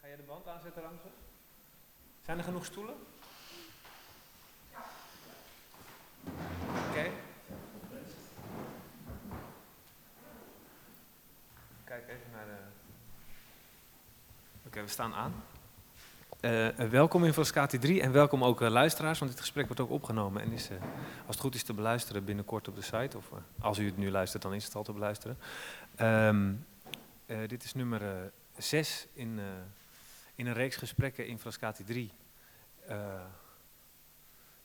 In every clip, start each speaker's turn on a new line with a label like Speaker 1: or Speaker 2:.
Speaker 1: Ga jij de band aanzetten, Ramse? Zijn er genoeg stoelen? Oké. Kijk even naar de... Oké, we staan aan. Eh, eh, welkom in Frascati 3 en welkom ook eh, luisteraars, want dit gesprek wordt ook opgenomen en is, eh, als het goed is, te beluisteren binnenkort op de site. Of eh, als u het nu luistert, dan is het al te beluisteren. Ehm, eh, dit is nummer 6 in, eh, in een reeks gesprekken in Frascati 3. Eh,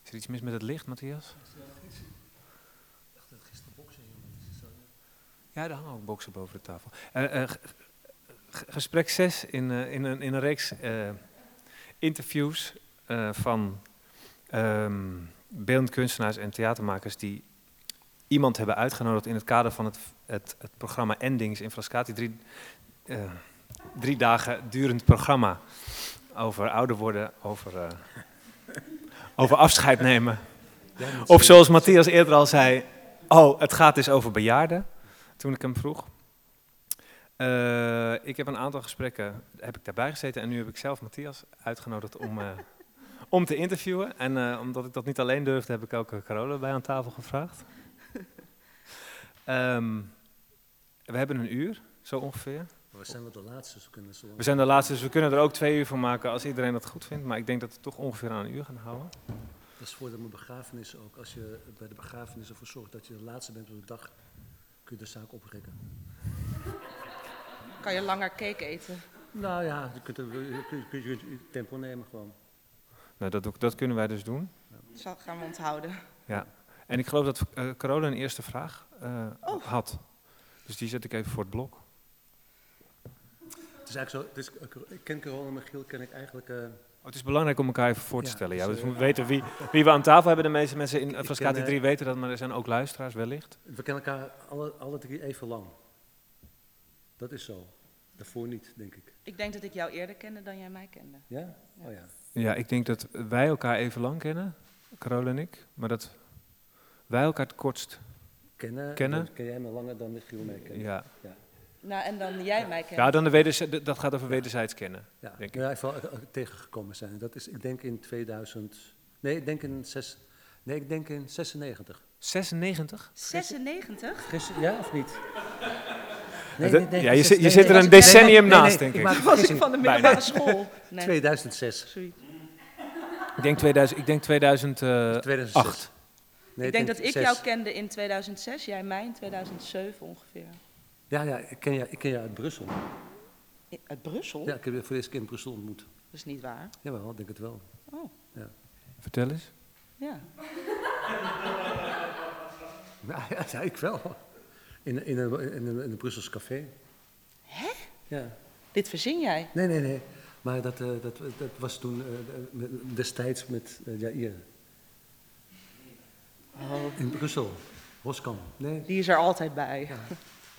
Speaker 1: is er iets mis met het licht, Matthias? Ja, er hangen ook boksen boven de tafel. Eh, eh, gesprek 6 in, in, een, in een reeks interviews van beeldend kunstenaars en theatermakers die iemand hebben uitgenodigd in het kader van het, het, het programma Endings in Frascati. Drie, eh, drie dagen durend programma over ouder worden, over, eh, over afscheid nemen. Of zoals Matthias eerder al zei, oh, het gaat dus over bejaarden, toen ik hem vroeg. Eh, ik heb een aantal gesprekken, heb ik daarbij gezeten en nu heb ik zelf Matthias uitgenodigd om, eh, om te interviewen. En omdat ik dat niet alleen durfde, heb ik ook Carola bij aan tafel gevraagd. Ehm, we hebben een uur, zo ongeveer.
Speaker 2: We zijn wel de laatste, dus we kunnen zo.
Speaker 1: We zijn de laatste, dus we kunnen er ook twee uur van maken als iedereen dat goed vindt. Maar ik denk dat we toch ongeveer aan een uur gaan houden.
Speaker 2: Dat is voor de begrafenis ook. Als je bij de begrafenis ervoor zorgt dat je de laatste bent op de dag, kun je de zaak oprekken.
Speaker 3: Kan je langer cake eten?
Speaker 2: Nou ja, je kunt, je kunt, je kunt je tempo nemen gewoon.
Speaker 1: Nou, dat, dat kunnen wij dus doen.
Speaker 3: Dat gaan we onthouden.
Speaker 1: En ik geloof dat eh Carola een eerste vraag eh,
Speaker 3: Oh.
Speaker 1: had. Dus die zet ik even voor het blok.
Speaker 2: Het is eigenlijk zo, het is, ik ken Carola en Michiel, ken ik eigenlijk... eh,
Speaker 1: Oh, het is belangrijk om elkaar even voor te
Speaker 2: Ja,
Speaker 1: stellen.
Speaker 2: dus,
Speaker 1: Ja, dus we
Speaker 2: eh,
Speaker 1: moeten weten wie, wie we aan tafel hebben. De meeste mensen in
Speaker 2: ik
Speaker 1: Frascati
Speaker 2: ken, eh,
Speaker 1: 3 weten dat, maar er zijn ook luisteraars wellicht.
Speaker 2: we kennen elkaar alle, alle drie even lang. Dat is zo. Daarvoor niet, denk ik.
Speaker 3: Ik denk dat ik jou eerder kende dan jij mij kende.
Speaker 2: Ja? Oh ja.
Speaker 1: Ja, ik denk dat wij elkaar even lang kennen, Carola en ik. Maar dat wij elkaar het kortst.
Speaker 2: Kennen,
Speaker 1: Kennen?
Speaker 2: ken jij me langer dan Michiel mij kent.
Speaker 1: Ja,
Speaker 3: Nou, en dan jij mij kende.
Speaker 1: ja dan de wederzij- dat gaat over wederzijds kennen.
Speaker 2: Ja,
Speaker 1: denk ik.
Speaker 2: ja, even eh, tegengekomen zijn. Dat is, ik denk in 2000. Nee, ik denk in zes, nee, ik denk in 96.
Speaker 1: 96?
Speaker 3: 96?
Speaker 2: Gisteren, ja of niet?
Speaker 1: Dat- ja, je
Speaker 2: zes-
Speaker 1: zit- je zit er een
Speaker 2: nee,
Speaker 1: decennium
Speaker 2: nee,
Speaker 1: naast,
Speaker 2: nee,
Speaker 1: denk ik.
Speaker 2: een
Speaker 3: Was ik van de middelbare school? Nee,
Speaker 2: 2006.
Speaker 3: sorry.
Speaker 1: Ik denk 2000. Ik denk 2008.
Speaker 2: 2006. Nee,
Speaker 3: ik denk dat ik jou kende in 2006, jij mij in 2007 ongeveer.
Speaker 2: Ja, ja ik, ken je, ik ken je uit Brussel.
Speaker 3: Uit Brussel?
Speaker 2: Ja, ik heb je voor de eerste keer in Brussel ontmoet.
Speaker 3: Dat is niet waar.
Speaker 2: Jawel, ik denk het wel.
Speaker 3: Oh,
Speaker 1: Vertel eens.
Speaker 3: ja.
Speaker 2: Nou, ja, ja, ik wel. In, in, een, in, een, in een Brussels café.
Speaker 3: Hè?
Speaker 2: Ja.
Speaker 3: Dit verzin jij?
Speaker 2: Nee, nee, nee. Maar dat, eh, dat, dat was toen eh, destijds met uh, Jair.
Speaker 3: Oh,
Speaker 2: In Brussel. Roskam. Nee,
Speaker 3: die is er altijd bij.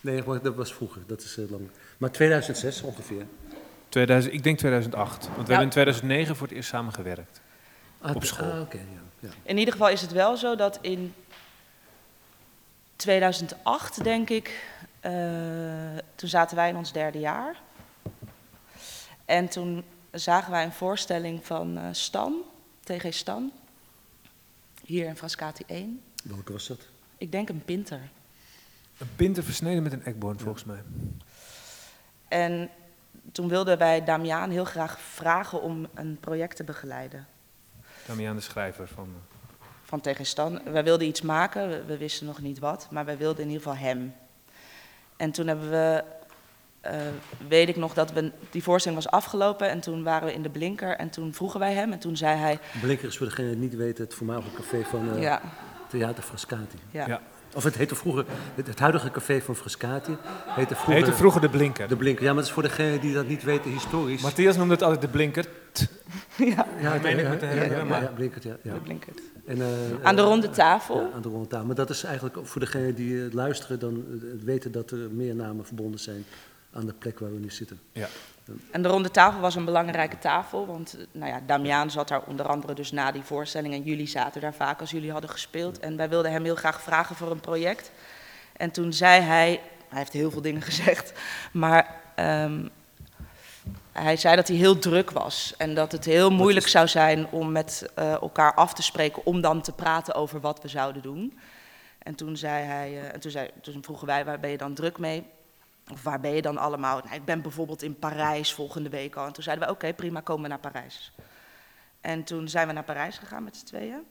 Speaker 2: Nee maar dat was vroeger. Dat is eh, lang. Maar 2006 ongeveer.
Speaker 1: 2000, ik denk 2008. Want we hebben in 2009 voor het eerst samengewerkt.
Speaker 2: Ah,
Speaker 1: Op
Speaker 2: t-
Speaker 1: school.
Speaker 2: Ah, oké, ja, ja.
Speaker 3: In ieder geval is het wel zo dat in 2008, denk ik, eh, toen zaten wij in ons derde jaar. En toen zagen wij een voorstelling van eh, Stan, TG Stan, hier in Frascati 1.
Speaker 2: Welke was dat?
Speaker 3: Ik denk een pinter.
Speaker 1: Een pinter versneden met een ekborn, volgens mij.
Speaker 3: En toen wilden wij Damiaan heel graag vragen om een project te begeleiden.
Speaker 1: Damian de schrijver van... eh,
Speaker 3: van tegen Stan. Wij wilden iets maken, we, we wisten nog niet wat, maar wij wilden in ieder geval hem. En toen hebben we, eh, weet ik nog dat we, die voorstelling was afgelopen en toen waren we in de blinker en toen vroegen wij hem en toen zei hij,
Speaker 2: Blinker is voor degene die het niet weten het voormalige café van eh,
Speaker 3: ja,
Speaker 2: Theater Frascati.
Speaker 3: ja,
Speaker 1: Ja.
Speaker 2: Of het heette vroeger, het, het huidige café van Frascati heette vroeger,
Speaker 1: Heette vroeger de Blinker.
Speaker 2: de Blinker. Ja, maar dat is voor degene die dat niet weten historisch.
Speaker 1: Matthias noemde het altijd de Blinker.
Speaker 3: ja,
Speaker 2: ja,
Speaker 1: dat meen ik
Speaker 2: ja,
Speaker 1: me te
Speaker 2: ja,
Speaker 1: herinneren,
Speaker 2: ja, ja, Blinkert, ja.
Speaker 3: de blinkert.
Speaker 2: En, eh,
Speaker 3: Aan de
Speaker 2: eh,
Speaker 3: ronde tafel.
Speaker 2: Ja, aan de ronde tafel. Maar dat is eigenlijk voor degene die eh, luisteren, dan eh, weten dat er meer namen verbonden zijn aan de plek waar we nu zitten.
Speaker 1: Ja.
Speaker 3: En de ronde tafel was een belangrijke tafel, want eh, nou ja, Damiaan zat daar onder andere dus na die voorstelling en jullie zaten daar vaak als jullie hadden gespeeld. En wij wilden hem heel graag vragen voor een project. En toen zei hij, hij heeft heel veel dingen gezegd, maar ehm, hij zei dat hij heel druk was en dat het heel moeilijk zou zijn om met eh, elkaar af te spreken om dan te praten over wat we zouden doen. En toen, zei hij, eh, en toen, zei, toen vroegen wij, waar ben je dan druk mee? Of waar ben je dan allemaal? Nou, ik ben bijvoorbeeld in Parijs volgende week al. En toen zeiden we, oké, prima, komen we naar Parijs. En toen zijn we naar Parijs gegaan met z'n tweeën. En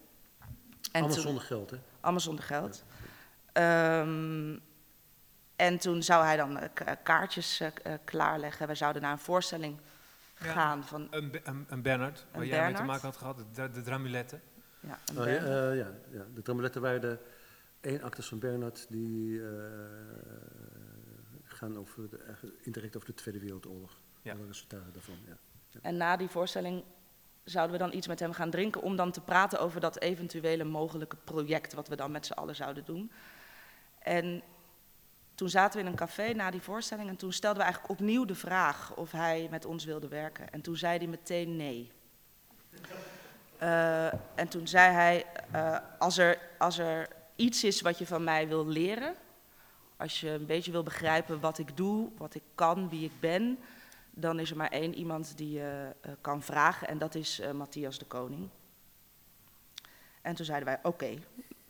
Speaker 2: Allemaal
Speaker 3: toen-
Speaker 2: zonder geld, hè?
Speaker 3: allemaal zonder geld. Ehm, en toen zou hij dan eh, ka- kaartjes eh, eh, klaarleggen. Wij zouden naar een voorstelling
Speaker 1: Ja.
Speaker 3: gaan van
Speaker 1: Een, een, een Bernard, waar
Speaker 3: Een
Speaker 1: jij mee te
Speaker 3: Bernard.
Speaker 1: maken had gehad, de, de Dramuletten.
Speaker 3: ja,
Speaker 2: Oh, ja, eh, ja, ja, de Tramoletten waren de één actes van Bernhard die eh, gaan over de, eigenlijk indirect over de Tweede Wereldoorlog.
Speaker 1: Ja.
Speaker 2: Alle resultaten daarvan, ja.
Speaker 3: En na die voorstelling zouden we dan iets met hem gaan drinken om dan te praten over dat eventuele mogelijke project wat we dan met z'n allen zouden doen. En toen zaten we in een café na die voorstelling en toen stelden we eigenlijk opnieuw de vraag of hij met ons wilde werken. En toen zei hij meteen nee. Eh, en toen zei hij, eh, als, er, als er iets is wat je van mij wil leren, als je een beetje wil begrijpen wat ik doe, wat ik kan, wie ik ben, dan is er maar één iemand die je eh, kan vragen en dat is eh, Matthias de Koning. En toen zeiden wij, oké,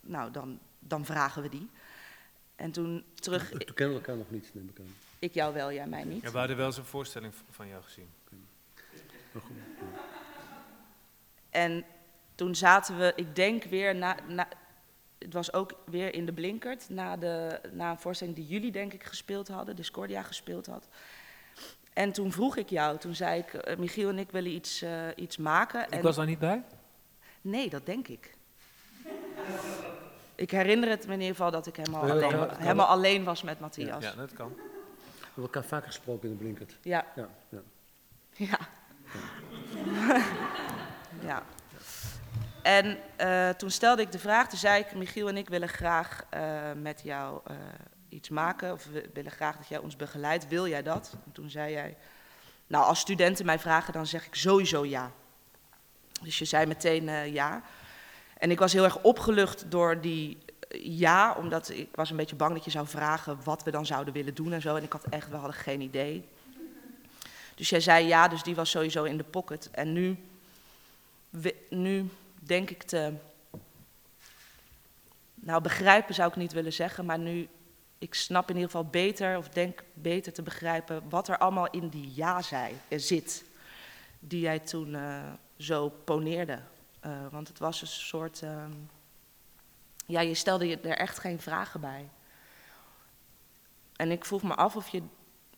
Speaker 3: nou dan, dan vragen we die. En toen terug,
Speaker 2: Toen kennen we elkaar nog niet, neem ik aan.
Speaker 3: ik jou wel, jij mij niet.
Speaker 1: Ja, we hadden wel eens een voorstelling van jou gezien.
Speaker 3: En toen zaten we, ik denk weer na, na het was ook weer in de Blinkert, na, de, na een voorstelling die jullie denk ik gespeeld hadden, Discordia gespeeld had. En toen vroeg ik jou, toen zei ik, eh, Michiel en ik willen iets, eh, iets maken.
Speaker 1: Ik
Speaker 3: en
Speaker 1: was daar niet bij?
Speaker 3: Nee, dat denk ik. Ik herinner het me in ieder geval dat ik helemaal, alleen,
Speaker 2: kan, dat kan.
Speaker 3: helemaal alleen was met Matthias.
Speaker 1: Ja,
Speaker 3: Ja.
Speaker 1: dat kan.
Speaker 2: We hebben elkaar vaak gesproken in de Blinkert.
Speaker 3: Ja.
Speaker 2: Ja, ja.
Speaker 3: Ja. ja. En eh, toen stelde ik de vraag, toen zei ik, Michiel en ik willen graag eh, met jou eh, iets maken. Of we willen graag dat jij ons begeleidt. Wil jij dat? En toen zei jij, nou als studenten mij vragen, dan zeg ik sowieso ja. Dus je zei meteen ja. En ik was heel erg opgelucht door die ja, omdat ik was een beetje bang dat je zou vragen wat we dan zouden willen doen en zo. En ik had echt, we hadden geen idee. Dus jij zei ja, dus die was sowieso in de pocket. En nu, nu denk ik te. Nou, begrijpen zou ik niet willen zeggen, maar nu. Ik snap in ieder geval beter, of denk beter te begrijpen, wat er allemaal in die ja zei, zit. Die jij toen eh, zo poneerde. Eh, want het was een soort. ehm, ja, je stelde je er echt geen vragen bij. En ik vroeg me af of je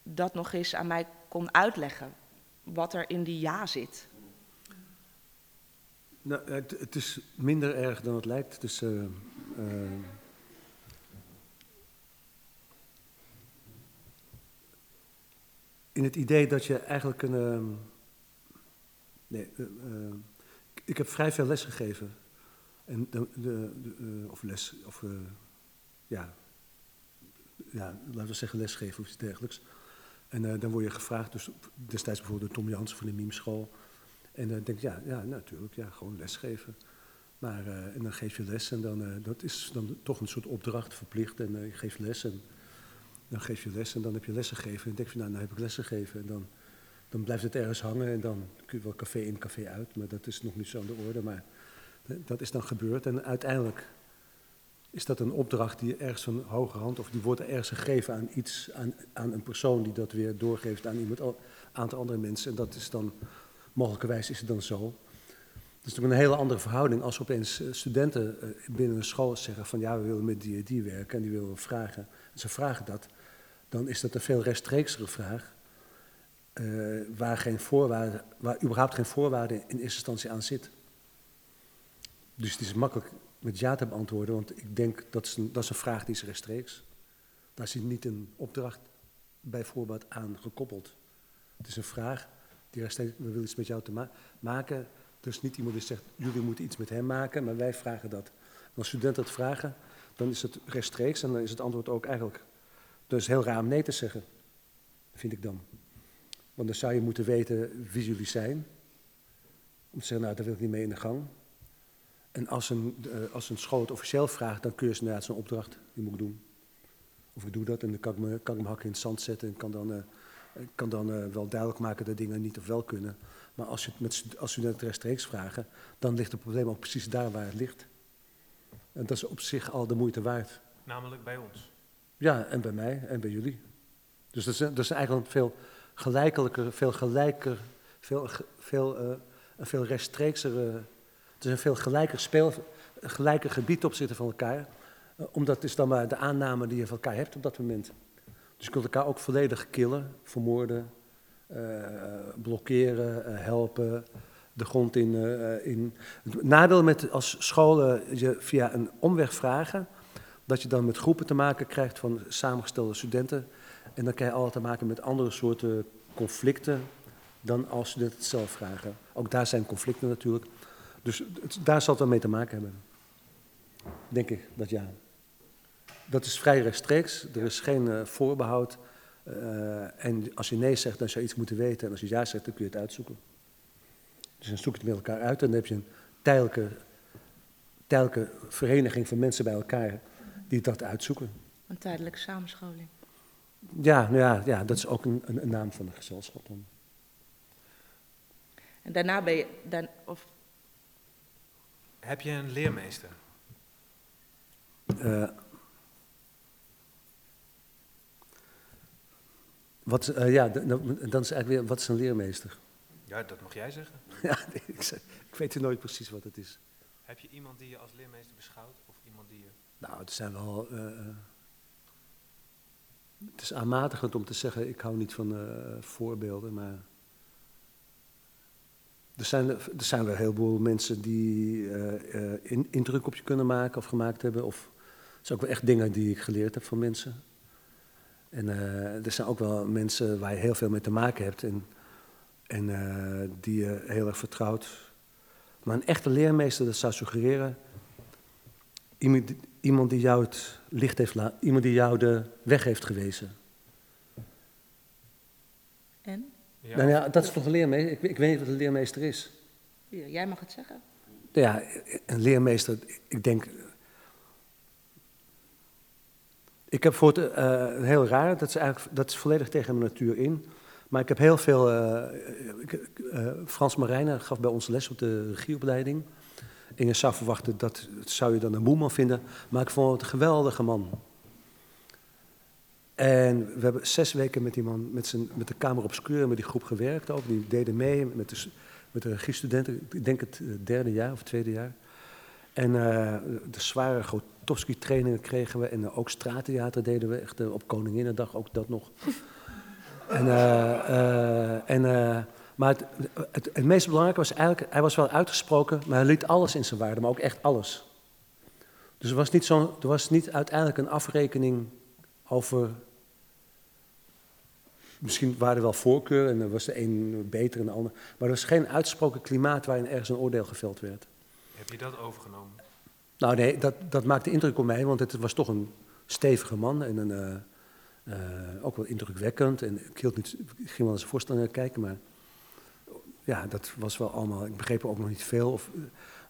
Speaker 3: dat nog eens aan mij kon uitleggen. Wat er in die ja zit.
Speaker 2: Nou, het, het is minder erg dan het lijkt. Dus, eh, eh, in het idee dat je eigenlijk een. ehm, nee, eh, ik heb vrij veel les gegeven. En de, de, of les, of ja, ja, laten we zeggen lesgeven of iets dergelijks. En dan word je gevraagd, dus destijds bijvoorbeeld door Tom Jansen van de Mimeschool. En dan denk ik, ja, ja, natuurlijk, ja, gewoon lesgeven. Maar, eh, en dan geef je les en dan, eh, dat is dan toch een soort opdracht, verplicht. En eh, je geeft les en dan geef je les en dan heb je lessen gegeven. En dan denk je, nou, nou heb ik lessen gegeven. En dan, dan blijft het ergens hangen en dan kun je wel café in, café uit. Maar dat is nog niet zo aan de orde. Maar dat is dan gebeurd. En uiteindelijk is dat een opdracht die ergens van hoge hand, of die wordt ergens gegeven aan iets, aan, aan een persoon die dat weer doorgeeft aan iemand, een aantal andere mensen. En dat is dan, mogelijkerwijs is het dan zo. Het is natuurlijk een hele andere verhouding als opeens eh, studenten eh, binnen een school zeggen van ja, we willen met die die werken en die willen we vragen. En ze vragen dat, dan is dat een veel rechtstreeksere vraag. eh, waar, geen voorwaarde, waar überhaupt geen voorwaarde in eerste instantie aan zit. Dus het is makkelijk met ja te beantwoorden, want ik denk dat is een, dat is een vraag die is rechtstreeks. Daar zit niet een opdracht bij voorbaat aan gekoppeld. Het is een vraag die rechtstreeks, we willen iets met jou te ma- maken. Dus niet iemand die zegt, jullie moeten iets met hem maken, maar wij vragen dat. Als studenten dat vragen, dan is het rechtstreeks en dan is het antwoord ook eigenlijk... Dus heel raar om nee te zeggen, vind ik dan. Want dan zou je moeten weten wie jullie zijn. Om te zeggen, nou, daar wil ik niet mee in de gang. En als een, eh, als een school het officieel vraagt, dan kun je ze inderdaad zo'n opdracht, die moet ik doen. Of ik doe dat en dan kan ik hakken in het zand zetten en kan dan eh, Ik kan dan eh, wel duidelijk maken dat dingen niet of wel kunnen. Maar als, je het met, als studenten rechtstreeks vragen, dan ligt het probleem ook precies daar waar het ligt. En dat is op zich al de moeite waard.
Speaker 1: Namelijk bij ons.
Speaker 2: Ja, en bij mij en bij jullie. Dus dat is, dat is eigenlijk een veel gelijkelijker, veel gelijker, veel, ge- veel, eh, een veel rechtstreeksere, het is een veel gelijker speel, gelijker gebied op zitten van elkaar. Eh, omdat het is dan maar de aanname die je van elkaar hebt op dat moment. Dus je kunt elkaar ook volledig killen, vermoorden, eh, blokkeren, eh, helpen, de grond in, eh, in. Het nadeel met als scholen je via een omweg vragen, dat je dan met groepen te maken krijgt van samengestelde studenten. En dan krijg je altijd te maken met andere soorten conflicten dan als studenten het zelf vragen. Ook daar zijn conflicten natuurlijk. Dus daar zal het wel mee te maken hebben. Denk ik, dat ja. Dat is vrij rechtstreeks, er is geen eh, voorbehoud. Eh, en als je nee zegt, dan zou je iets moeten weten. En als je ja zegt, dan kun je het uitzoeken. Dus dan zoek je het met elkaar uit en dan heb je een tijdelijke, tijdelijke vereniging van mensen bij elkaar die dat uitzoeken.
Speaker 3: Een tijdelijke samenscholing.
Speaker 2: Ja, nou ja, ja dat is ook een, een, een naam van een gezelschap dan.
Speaker 3: En daarna ben je, dan, of
Speaker 1: Heb je een leermeester?
Speaker 2: Eh, wat, eh, ja, d- dan is eigenlijk weer, wat is een leermeester?
Speaker 1: Ja, dat mag jij zeggen.
Speaker 2: ja, ik, ik weet nooit precies wat het is.
Speaker 1: Heb je iemand die je als leermeester beschouwt? Of iemand die je...
Speaker 2: Nou, het zijn wel. eh, eh, het is aanmatigend om te zeggen, ik hou niet van voorbeelden, maar. Er zijn, er zijn wel een heleboel mensen die in, indruk op je kunnen maken of gemaakt hebben. Of het zijn ook wel echt dingen die ik geleerd heb van mensen. En eh, er zijn ook wel mensen waar je heel veel mee te maken hebt en, en eh, die je heel erg vertrouwt. Maar een echte leermeester, dat zou suggereren Iemand, iemand die jou het licht heeft laten, iemand die jou de weg heeft gewezen.
Speaker 3: en?
Speaker 1: Ja,
Speaker 2: nou ja, dat is toch een leermeester? Ik, ik weet niet wat een leermeester is.
Speaker 3: Ja, Jij mag het zeggen.
Speaker 2: Ja, een leermeester, ik denk. Ik heb voor het eh, heel raar, dat is eigenlijk dat is volledig tegen mijn natuur in. Maar ik heb heel veel. eh, eh, Frans Marijnen gaf bij ons les op de regieopleiding. En je zou verwachten dat zou je dan een moeman vinden, maar ik vond het een geweldige man. En we hebben zes weken met die man, met, zijn, met de Kamer Obscure, met die groep gewerkt ook. Die deden mee met de, met de regiestudenten, ik denk het eh, derde jaar of tweede jaar. En eh, de zware Grotowski-trainingen kregen we. En eh, ook straattheater deden we, echt eh, op Koninginnedag ook dat nog. en, eh, eh, en, eh, maar het, het, het meest belangrijke was eigenlijk, hij was wel uitgesproken, maar hij liet alles in zijn waarde, maar ook echt alles. Dus er was niet, zo, er was niet uiteindelijk een afrekening over. Misschien waren er wel voorkeuren en er was de een beter en de ander. Maar er was geen uitgesproken klimaat waarin ergens een oordeel geveld werd.
Speaker 1: Heb je dat overgenomen?
Speaker 2: Nou nee, dat, dat maakte indruk op mij, want het was toch een stevige man en een, eh, eh, ook wel indrukwekkend. En ik, hield niet, ik ging wel eens een kijken, maar ja, dat was wel allemaal, ik begreep er ook nog niet veel. Of,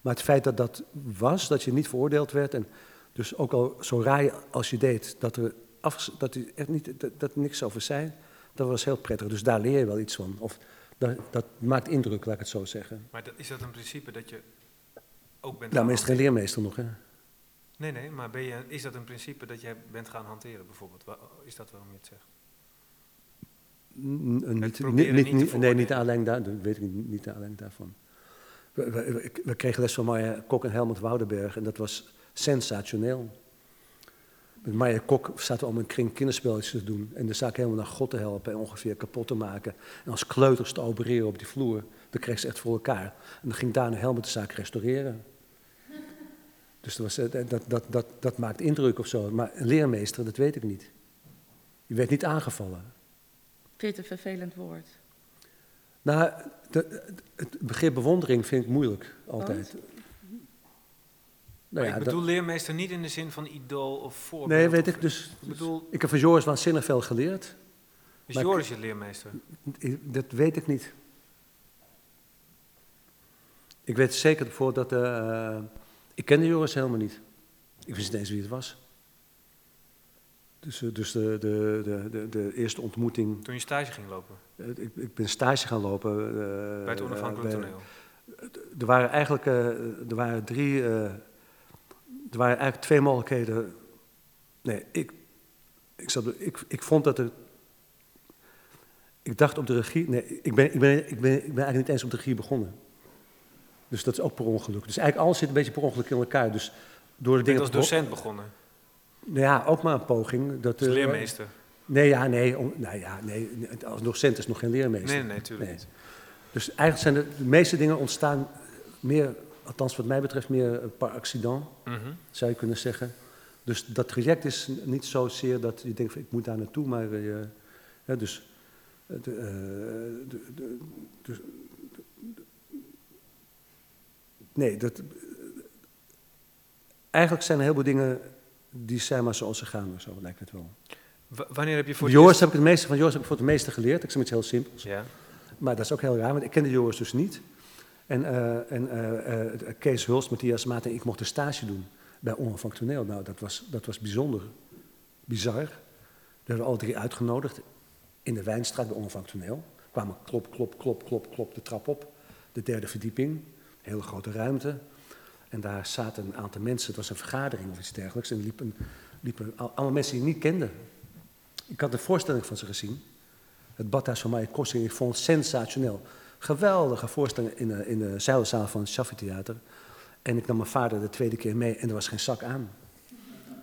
Speaker 2: maar het feit dat dat was, dat je niet veroordeeld werd en dus ook al zo raar als je deed, dat er, dat hij echt niet, dat, dat er niks over zei, dat was heel prettig. Dus daar leer je wel iets van. Of dat, dat maakt indruk, laat ik het zo zeggen.
Speaker 1: Maar is dat een principe dat je ook bent
Speaker 2: Nou,
Speaker 1: gaan
Speaker 2: meestal geen leermeester nog, hè?
Speaker 1: Nee, nee, maar ben je, is dat een principe dat jij bent gaan hanteren bijvoorbeeld? Is dat waarom je het zegt?
Speaker 2: N- Niet, niet,
Speaker 1: niet
Speaker 2: nee, niet
Speaker 1: veroordelen.
Speaker 2: de aanleiding daar, dat weet ik niet, de aanleiding daarvan. We, we- we- we kregen les van Marja Kok en Helmut Woudenberg en dat was sensationeel. Met Marja Kok zaten we allemaal een kring kinderspelletjes te doen en de zaak helemaal naar God te helpen en ongeveer kapot te maken. En als kleuters te opereren op die vloer, dat kreeg ze echt voor elkaar. En dan ging daarna Helmut de zaak restaureren. Dus dat, was, eh, dat, dat, dat, dat maakt indruk of zo. Maar een leermeester, dat weet ik niet. Je werd niet aangevallen.
Speaker 3: Vind je het een vervelend woord?
Speaker 2: Nou, de- het begrip bewondering vind ik moeilijk, altijd. Nou
Speaker 1: maar
Speaker 2: ja,
Speaker 1: ik
Speaker 2: dat-
Speaker 1: bedoel leermeester niet in de zin van idool of voorbeeld.
Speaker 2: nee, weet
Speaker 1: of-
Speaker 2: ik dus.
Speaker 1: Ik bedoel,
Speaker 2: Ik heb van Joris waanzinnig veel geleerd.
Speaker 1: is
Speaker 2: maar-
Speaker 1: Joris je leermeester?
Speaker 2: Ik- Dat weet ik niet. Ik weet zeker voor dat. eh, ik kende Joris helemaal niet. Ik wist niet eens wie het was. Dus Dus, eh, dus de, de, de, de, de eerste ontmoeting.
Speaker 1: Toen je stage ging lopen
Speaker 2: eh, ik, ik ben stage gaan lopen. eh,
Speaker 1: bij het onafhankelijk toneel.
Speaker 2: Er waren eigenlijk er waren drie. er waren eigenlijk twee mogelijkheden. Nee, ik, ik, zat, ik, ik vond dat er. Ik dacht op de regie. Nee, ik ben, ik, ben, ik, ben, ik ben eigenlijk niet eens op de regie begonnen. Dus dat is ook per ongeluk. Dus eigenlijk alles zit een beetje per ongeluk in elkaar. Dus door de
Speaker 1: Je bent
Speaker 2: dingen.
Speaker 1: als docent begonnen,
Speaker 2: Nou ja, ook maar een poging. Dat,
Speaker 1: als
Speaker 2: eh,
Speaker 1: leermeester.
Speaker 2: Nee, ja, nee. Om, nou ja, nee. Als docent is nog geen leermeester.
Speaker 1: Nee, nee, nee, tuurlijk
Speaker 2: Nee.
Speaker 1: niet.
Speaker 2: Dus eigenlijk zijn de, de meeste dingen ontstaan meer, althans wat mij betreft, meer eh, par accident,
Speaker 1: Mhm.
Speaker 2: zou je kunnen zeggen. Dus dat traject is niet zozeer dat je denkt van ik moet daar naartoe, maar eh, dus, de, de, de, dus- nee, dat, eigenlijk zijn er heel veel dingen die zijn maar zoals ze gaan, zo lijkt het wel.
Speaker 1: W- wanneer heb je voor
Speaker 2: Joris heb ik het meeste, van Joris heb ik voor het meeste geleerd. Ik zeg iets heel simpels.
Speaker 1: Ja.
Speaker 2: Maar dat is ook heel raar, want ik kende Joris dus niet. En, eh, en eh, eh, Kees Hulst, Matthias Maat en ik mochten stage doen bij Onafhankelijk Toneel. Nou, dat was, dat was bijzonder. Bizar. We werden alle drie uitgenodigd in de Wijnstraat bij Onafhankelijk Toneel. Kwamen klop, klop, klop, klop, klop de trap op. De derde verdieping. Hele grote ruimte. En daar zaten een aantal mensen. Het was een vergadering of iets dergelijks. En liepen, liepen al- allemaal mensen die ik niet kende. Ik had de voorstelling van ze gezien. Het badhuis van Mayakovsky. Ik vond het sensationeel. Geweldige voorstelling in de, in de van het Shaffi Theater. En ik nam mijn vader de tweede keer mee en er was geen zak aan.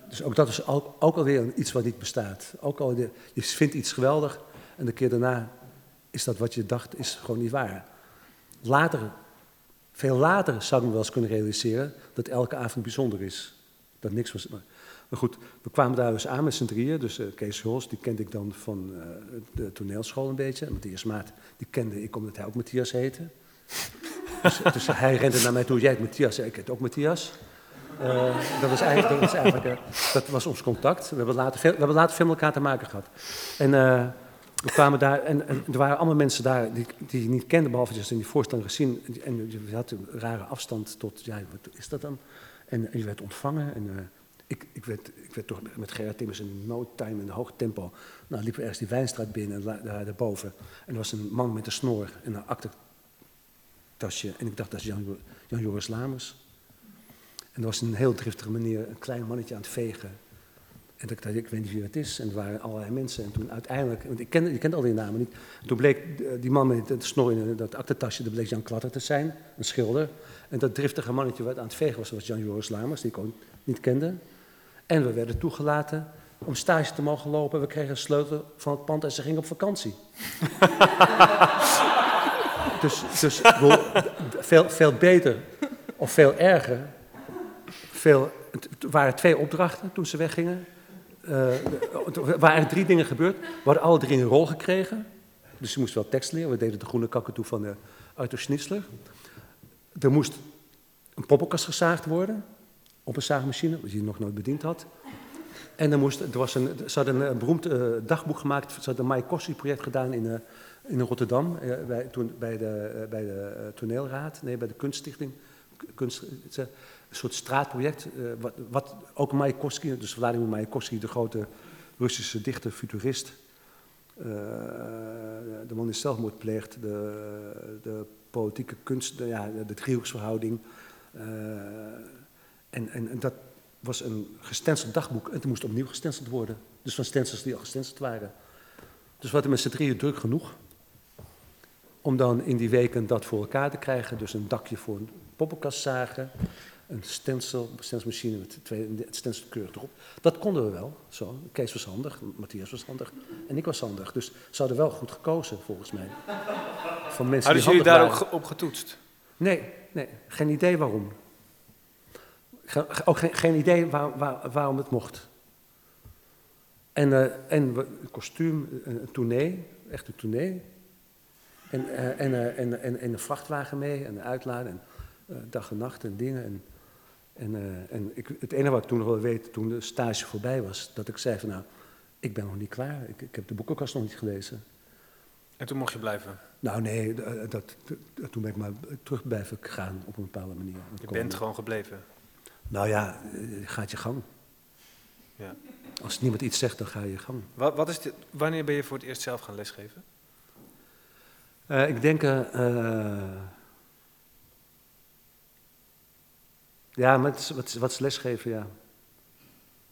Speaker 2: Dus ook dat is ook, ook alweer iets wat niet bestaat. Ook al je vindt iets geweldig en de keer daarna is dat wat je dacht, is gewoon niet waar. Later, veel later zou ik me wel eens kunnen realiseren dat elke avond bijzonder is. Dat niks was. Maar, goed, we kwamen daar dus aan met z'n drieën. Dus eh, Kees Hulst, die kende ik dan van eh, de toneelschool een beetje. En Matthias Maat, die kende ik omdat hij ook Matthias heette. Dus, dus hij rende naar mij toe, jij heet Matthias, ik heet ook Matthias. Eh, dat, was eigenlijk, dat, was eigenlijk dat was ons contact. We hebben later veel, we hebben later met elkaar te maken gehad. En we kwamen daar, en, er waren allemaal mensen daar die, die je niet kende, behalve dat je in die voorstelling gezien. En je had een rare afstand tot, ja, wat is dat dan? En, je werd ontvangen. En, eh, ik, ik, werd, ik werd toch met Gerard Timmers in no time, in hoog tempo. Nou, liepen we ergens die Wijnstraat binnen, daar daarboven. En er was een man met een snor en een aktentasje. En ik dacht, dat is Jan, Jan Joris Lamers. En er was een heel driftige manier, een klein mannetje aan het vegen. En ik dacht, ik weet niet wie dat is. En er waren allerlei mensen. En toen uiteindelijk, want ik kende, ik kende al die namen niet. Toen bleek eh, die man met het snor in dat aktentasje, dat bleek Jan Klatter te zijn, een schilder. En dat driftige mannetje wat aan het vegen was, was Jan Joris Lamers, die ik ook niet kende. En we werden toegelaten om stage te mogen lopen. We kregen een sleutel van het pand en ze gingen op vakantie. dus dus veel, veel beter of veel erger. Veel, het het waren twee opdrachten toen ze weggingen. Eh, er waren drie dingen gebeurd. We hadden alle drie een rol gekregen. Dus ze moesten wel tekst leren. We deden de groene kakatoe van de Arthur Schnitzler. Er moest een poppenkast gezaagd worden. Op een zaagmachine, die je nog nooit bediend had. En er moest, er was een, ze hadden een, beroemd eh, dagboek gemaakt. Ze hadden een Mayakovsky-project gedaan in, eh, in Rotterdam. eh, bij, toen, bij de, eh, bij de eh, toneelraad. Nee, bij de kunststichting. Kunst, eh, soort straatproject. eh, wat, wat ook Mayakovsky, dus Vladimir Mayakovsky, de grote Russische dichter, futurist. eh, de man die zelfmoord pleegt. De, de politieke kunst, de, ja, de driehoeksverhouding. eh, en, en, dat was een gestenceld dagboek en het moest opnieuw gestenceld worden. Dus van stencils die al gestenceld waren. Dus we hadden met z'n drieën druk genoeg om dan in die weken dat voor elkaar te krijgen. Dus een dakje voor een poppenkast zagen, een stencil, een stencilmachine met twee, het stencil keurig erop. Dat konden we wel, zo. Kees was handig, Matthias was handig en ik was handig. Dus ze hadden wel goed gekozen, volgens mij. Van mensen
Speaker 1: Hadden jullie daar ook
Speaker 2: waren.
Speaker 1: op getoetst?
Speaker 2: Nee, nee, geen idee waarom. Ge- Ook geen, geen idee waar, waar- waarom het mocht. En, eh, en we- een kostuum, een, tournee, echt een tournee. En, eh, en, eh, en, en, en een vrachtwagen mee, en een uitladen, en dag en nacht en dingen. En, en, eh, en ik, het enige wat ik toen nog wel weet, toen de stage voorbij was, dat ik zei van nou, ik ben nog niet klaar. Ik, ik heb de boekenkast nog niet gelezen.
Speaker 1: En toen mocht je blijven.
Speaker 2: Nou nee, d- dat, dat- toen ben ik maar terug blijven gaan op een bepaalde manier.
Speaker 1: Je bent gewoon gebleven.
Speaker 2: Nou ja, eh, gaat je gang.
Speaker 1: Ja.
Speaker 2: Als niemand iets zegt, dan ga je gang.
Speaker 1: Wat, wat is wanneer ben je voor het eerst zelf gaan lesgeven?
Speaker 2: Eh, ik denk, eh, eh, ja, maar is- wat, is- wat is lesgeven, ja.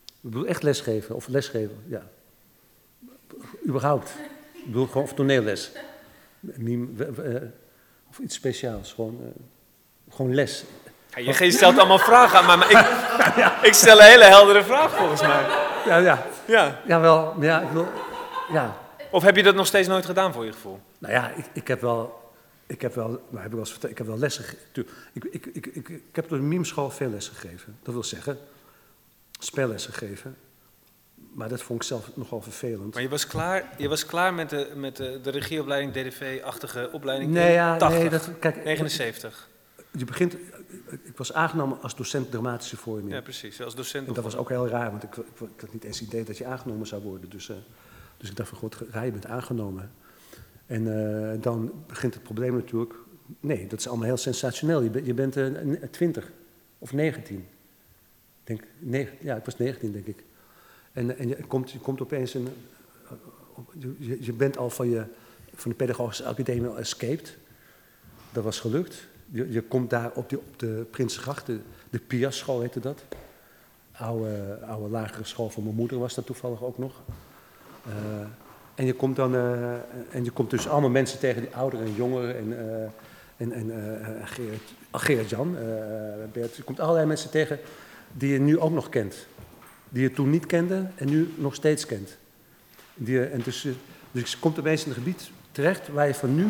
Speaker 2: Ik bedoel echt lesgeven, of lesgeven, ja. Überhaupt. Ik bedoel gewoon of toneelles. We- eh, of iets speciaals, gewoon, eh, gewoon les.
Speaker 1: Ja, je stelt allemaal vragen aan mij, maar ik, ik stel een hele heldere vraag volgens mij.
Speaker 2: Ja, ja,
Speaker 1: Ja.
Speaker 2: jawel, maar ja, ik bedoel, ja.
Speaker 1: Of heb je dat nog steeds nooit gedaan voor je gevoel?
Speaker 2: Nou ja, ik, ik heb wel, ik heb wel, heb ik wel eens verteld, ik heb wel lessen gegeven. Ik, ik, ik, ik, ik heb door de mimeschool veel lessen gegeven. Dat wil zeggen, spellessen gegeven. Maar dat vond ik zelf nogal vervelend.
Speaker 1: Maar je was klaar, je was klaar met de, met de, de regieopleiding, DDV-achtige opleiding
Speaker 2: Nee,
Speaker 1: in
Speaker 2: ja,
Speaker 1: 80,
Speaker 2: nee, dat, kijk,
Speaker 1: 79.
Speaker 2: je begint, ik was aangenomen als docent dramatische vorming.
Speaker 1: Ja, precies. Als docent.
Speaker 2: En dat was ook heel raar, want ik, ik, ik had niet eens het idee dat je aangenomen zou worden. Dus, eh, dus ik dacht van, god, raar, je bent aangenomen. En eh, dan begint het probleem natuurlijk. Nee, dat is allemaal heel sensationeel. Je, bent je bent eh, n- 20 of 19. Ik Denk, negen, ja, ik was 19, denk ik. En, en je, komt, komt opeens een. eh, je- bent al van, je, van de pedagogische academie al escaped. Dat was gelukt. Je, je komt daar op, op de Prinsengracht, de, de PIA-school heette dat. Oude, lagere school van mijn moeder was dat toevallig ook nog. Eh, en je komt dan, eh, en je komt dus allemaal mensen tegen, die ouderen en jongeren en, eh, en, en Gerrit-Jan, eh, Bert. Je komt allerlei mensen tegen die je nu ook nog kent. Die je toen niet kende en nu nog steeds kent. Die, en dus, dus je komt opeens in een gebied terecht waar je van nu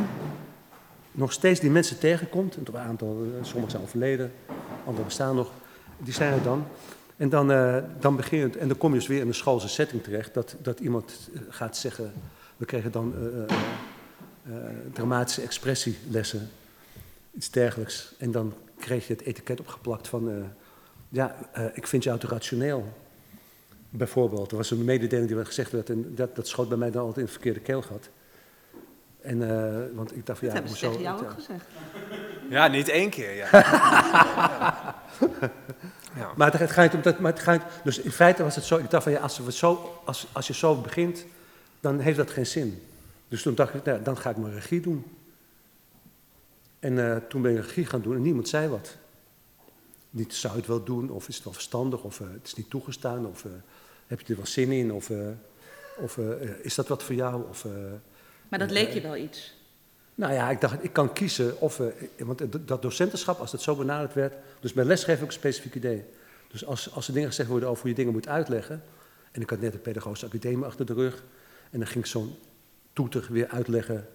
Speaker 2: nog steeds die mensen tegenkomt. Een aantal, sommigen zijn overleden, anderen bestaan nog. Die zijn er dan. En dan, eh, dan begin je, en dan kom je dus weer in een schoolse setting terecht, dat, dat iemand eh, gaat zeggen, we kregen dan eh, dramatische expressielessen, iets dergelijks. En dan kreeg je het etiket opgeplakt van, eh, ja, eh, ik vind jou te rationeel. Bijvoorbeeld, er was een mededeling die werd gezegd werd, en dat, dat schoot bij mij dan altijd in het verkeerde keelgat. En, eh, want ik dacht van,
Speaker 3: Dat
Speaker 2: ja,
Speaker 3: hebben ze tegen jou ook gezegd.
Speaker 1: Ja, niet één keer, ja. ja.
Speaker 2: Maar het, gaat niet om dat. Maar het gaat, dus in feite was het zo. Ik dacht van ja, als, we zo, als, als je zo begint, dan heeft dat geen zin. Dus toen dacht ik, nou, dan ga ik maar regie doen. En eh, toen ben ik regie gaan doen en niemand zei wat. Niet zou je het wel doen, of is het wel verstandig, of eh, het is niet toegestaan, of eh, heb je er wel zin in, of, eh, of eh, is dat wat voor jou? Of, eh,
Speaker 3: Maar dat leek je wel iets.
Speaker 2: Nou ja, ik dacht, ik kan kiezen of... want dat docentenschap, als dat zo benaderd werd... Dus bij lesgeven heb ik een specifiek idee. Dus als, als er dingen gezegd worden over hoe je dingen moet uitleggen... En ik had net de pedagogische academie achter de rug... En dan ging ik zo'n toeter weer uitleggen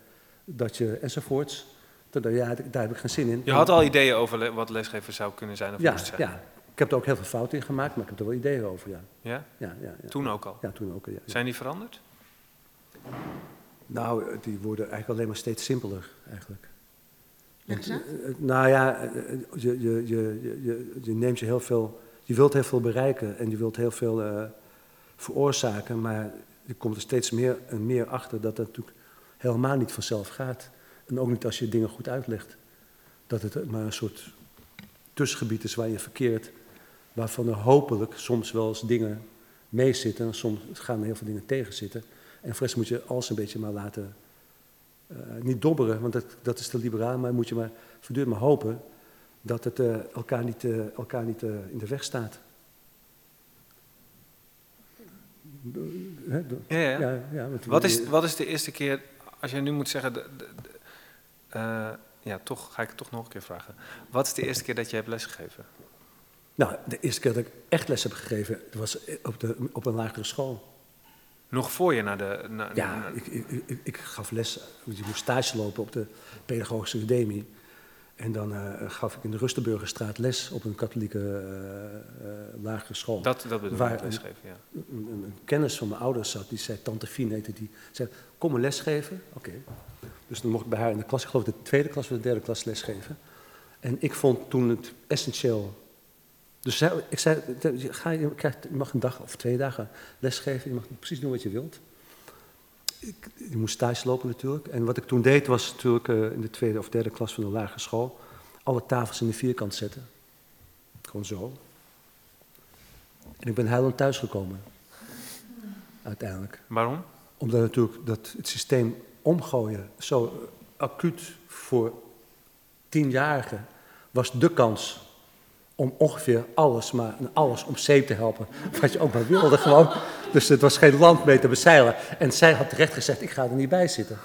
Speaker 2: dat je... enzovoorts. Ik, ja, daar heb ik geen zin in.
Speaker 1: Je had al ideeën over wat lesgeven zou kunnen zijn of
Speaker 2: ja,
Speaker 1: moest zijn.
Speaker 2: ja, ik heb er ook heel veel fouten in gemaakt, maar ik heb er wel ideeën over, ja.
Speaker 1: Ja?
Speaker 2: Ja, ja, ja.
Speaker 1: Toen ook al.
Speaker 2: Ja, toen ook, ja.
Speaker 1: Zijn die veranderd?
Speaker 2: Nou, die worden eigenlijk alleen maar steeds simpeler, eigenlijk. Want, eh, eh, Nou ja, eh, je, je, je, je, neemt je heel veel, je wilt heel veel bereiken en je wilt heel veel veroorzaken, maar je komt er steeds meer en meer achter dat dat natuurlijk helemaal niet vanzelf gaat. En ook niet als je dingen goed uitlegt. Dat het maar een soort tussengebied is waar je verkeert, waarvan er hopelijk soms wel eens dingen meezitten en soms gaan er heel veel dingen tegen zitten. En voor de rest moet je alles een beetje maar laten eh, niet dobberen, want dat, dat is te liberaal, maar moet je maar voortdurend maar hopen dat het eh, elkaar niet, eh, elkaar niet in de weg staat.
Speaker 1: Ja, ja.
Speaker 2: ja, ja, want-
Speaker 1: Wat, is, wat is de eerste keer, als je nu moet zeggen, de, de- de- ja, toch ga ik het toch nog een keer vragen. Wat is de eerste keer dat je hebt lesgegeven?
Speaker 2: Nou, de eerste keer dat ik echt les heb gegeven, was op, de, op een lagere school.
Speaker 1: Nog voor je naar de... Naar,
Speaker 2: Ja,
Speaker 1: naar-
Speaker 2: ik, ik, ik, ik gaf les, je moest stage lopen op de pedagogische academie. En dan eh, gaf ik in de Rustenburgerstraat les op een katholieke eh, lagere school.
Speaker 1: dat, dat bedoel
Speaker 2: Waar-
Speaker 1: ik, lesgeven, ja.
Speaker 2: een, een- een kennis van mijn ouders zat, die zei, tante Fien heette die, zei, kom een les geven. Oké. Dus dan mocht ik bij haar in de klas, ik geloof de tweede klas of de derde klas lesgeven. En ik vond toen het essentieel. Dus zij- ik zei, je ga, je, krijgt, je mag een dag of twee dagen lesgeven, je mag precies doen wat je wilt. Ik, je moest stage lopen natuurlijk. En wat ik toen deed was natuurlijk eh, in de tweede of derde klas van de lagere school, alle tafels in de vierkant zetten. Gewoon zo. En ik ben huilend thuisgekomen. Uiteindelijk.
Speaker 1: Waarom?
Speaker 2: Omdat natuurlijk dat het systeem omgooien zo acuut voor tienjarigen was de kans om ongeveer alles, maar alles om zeep te helpen. Wat je ook maar wilde gewoon. Dus het was geen land mee te bezeilen. En zij had terecht gezegd, ik ga er niet bij zitten.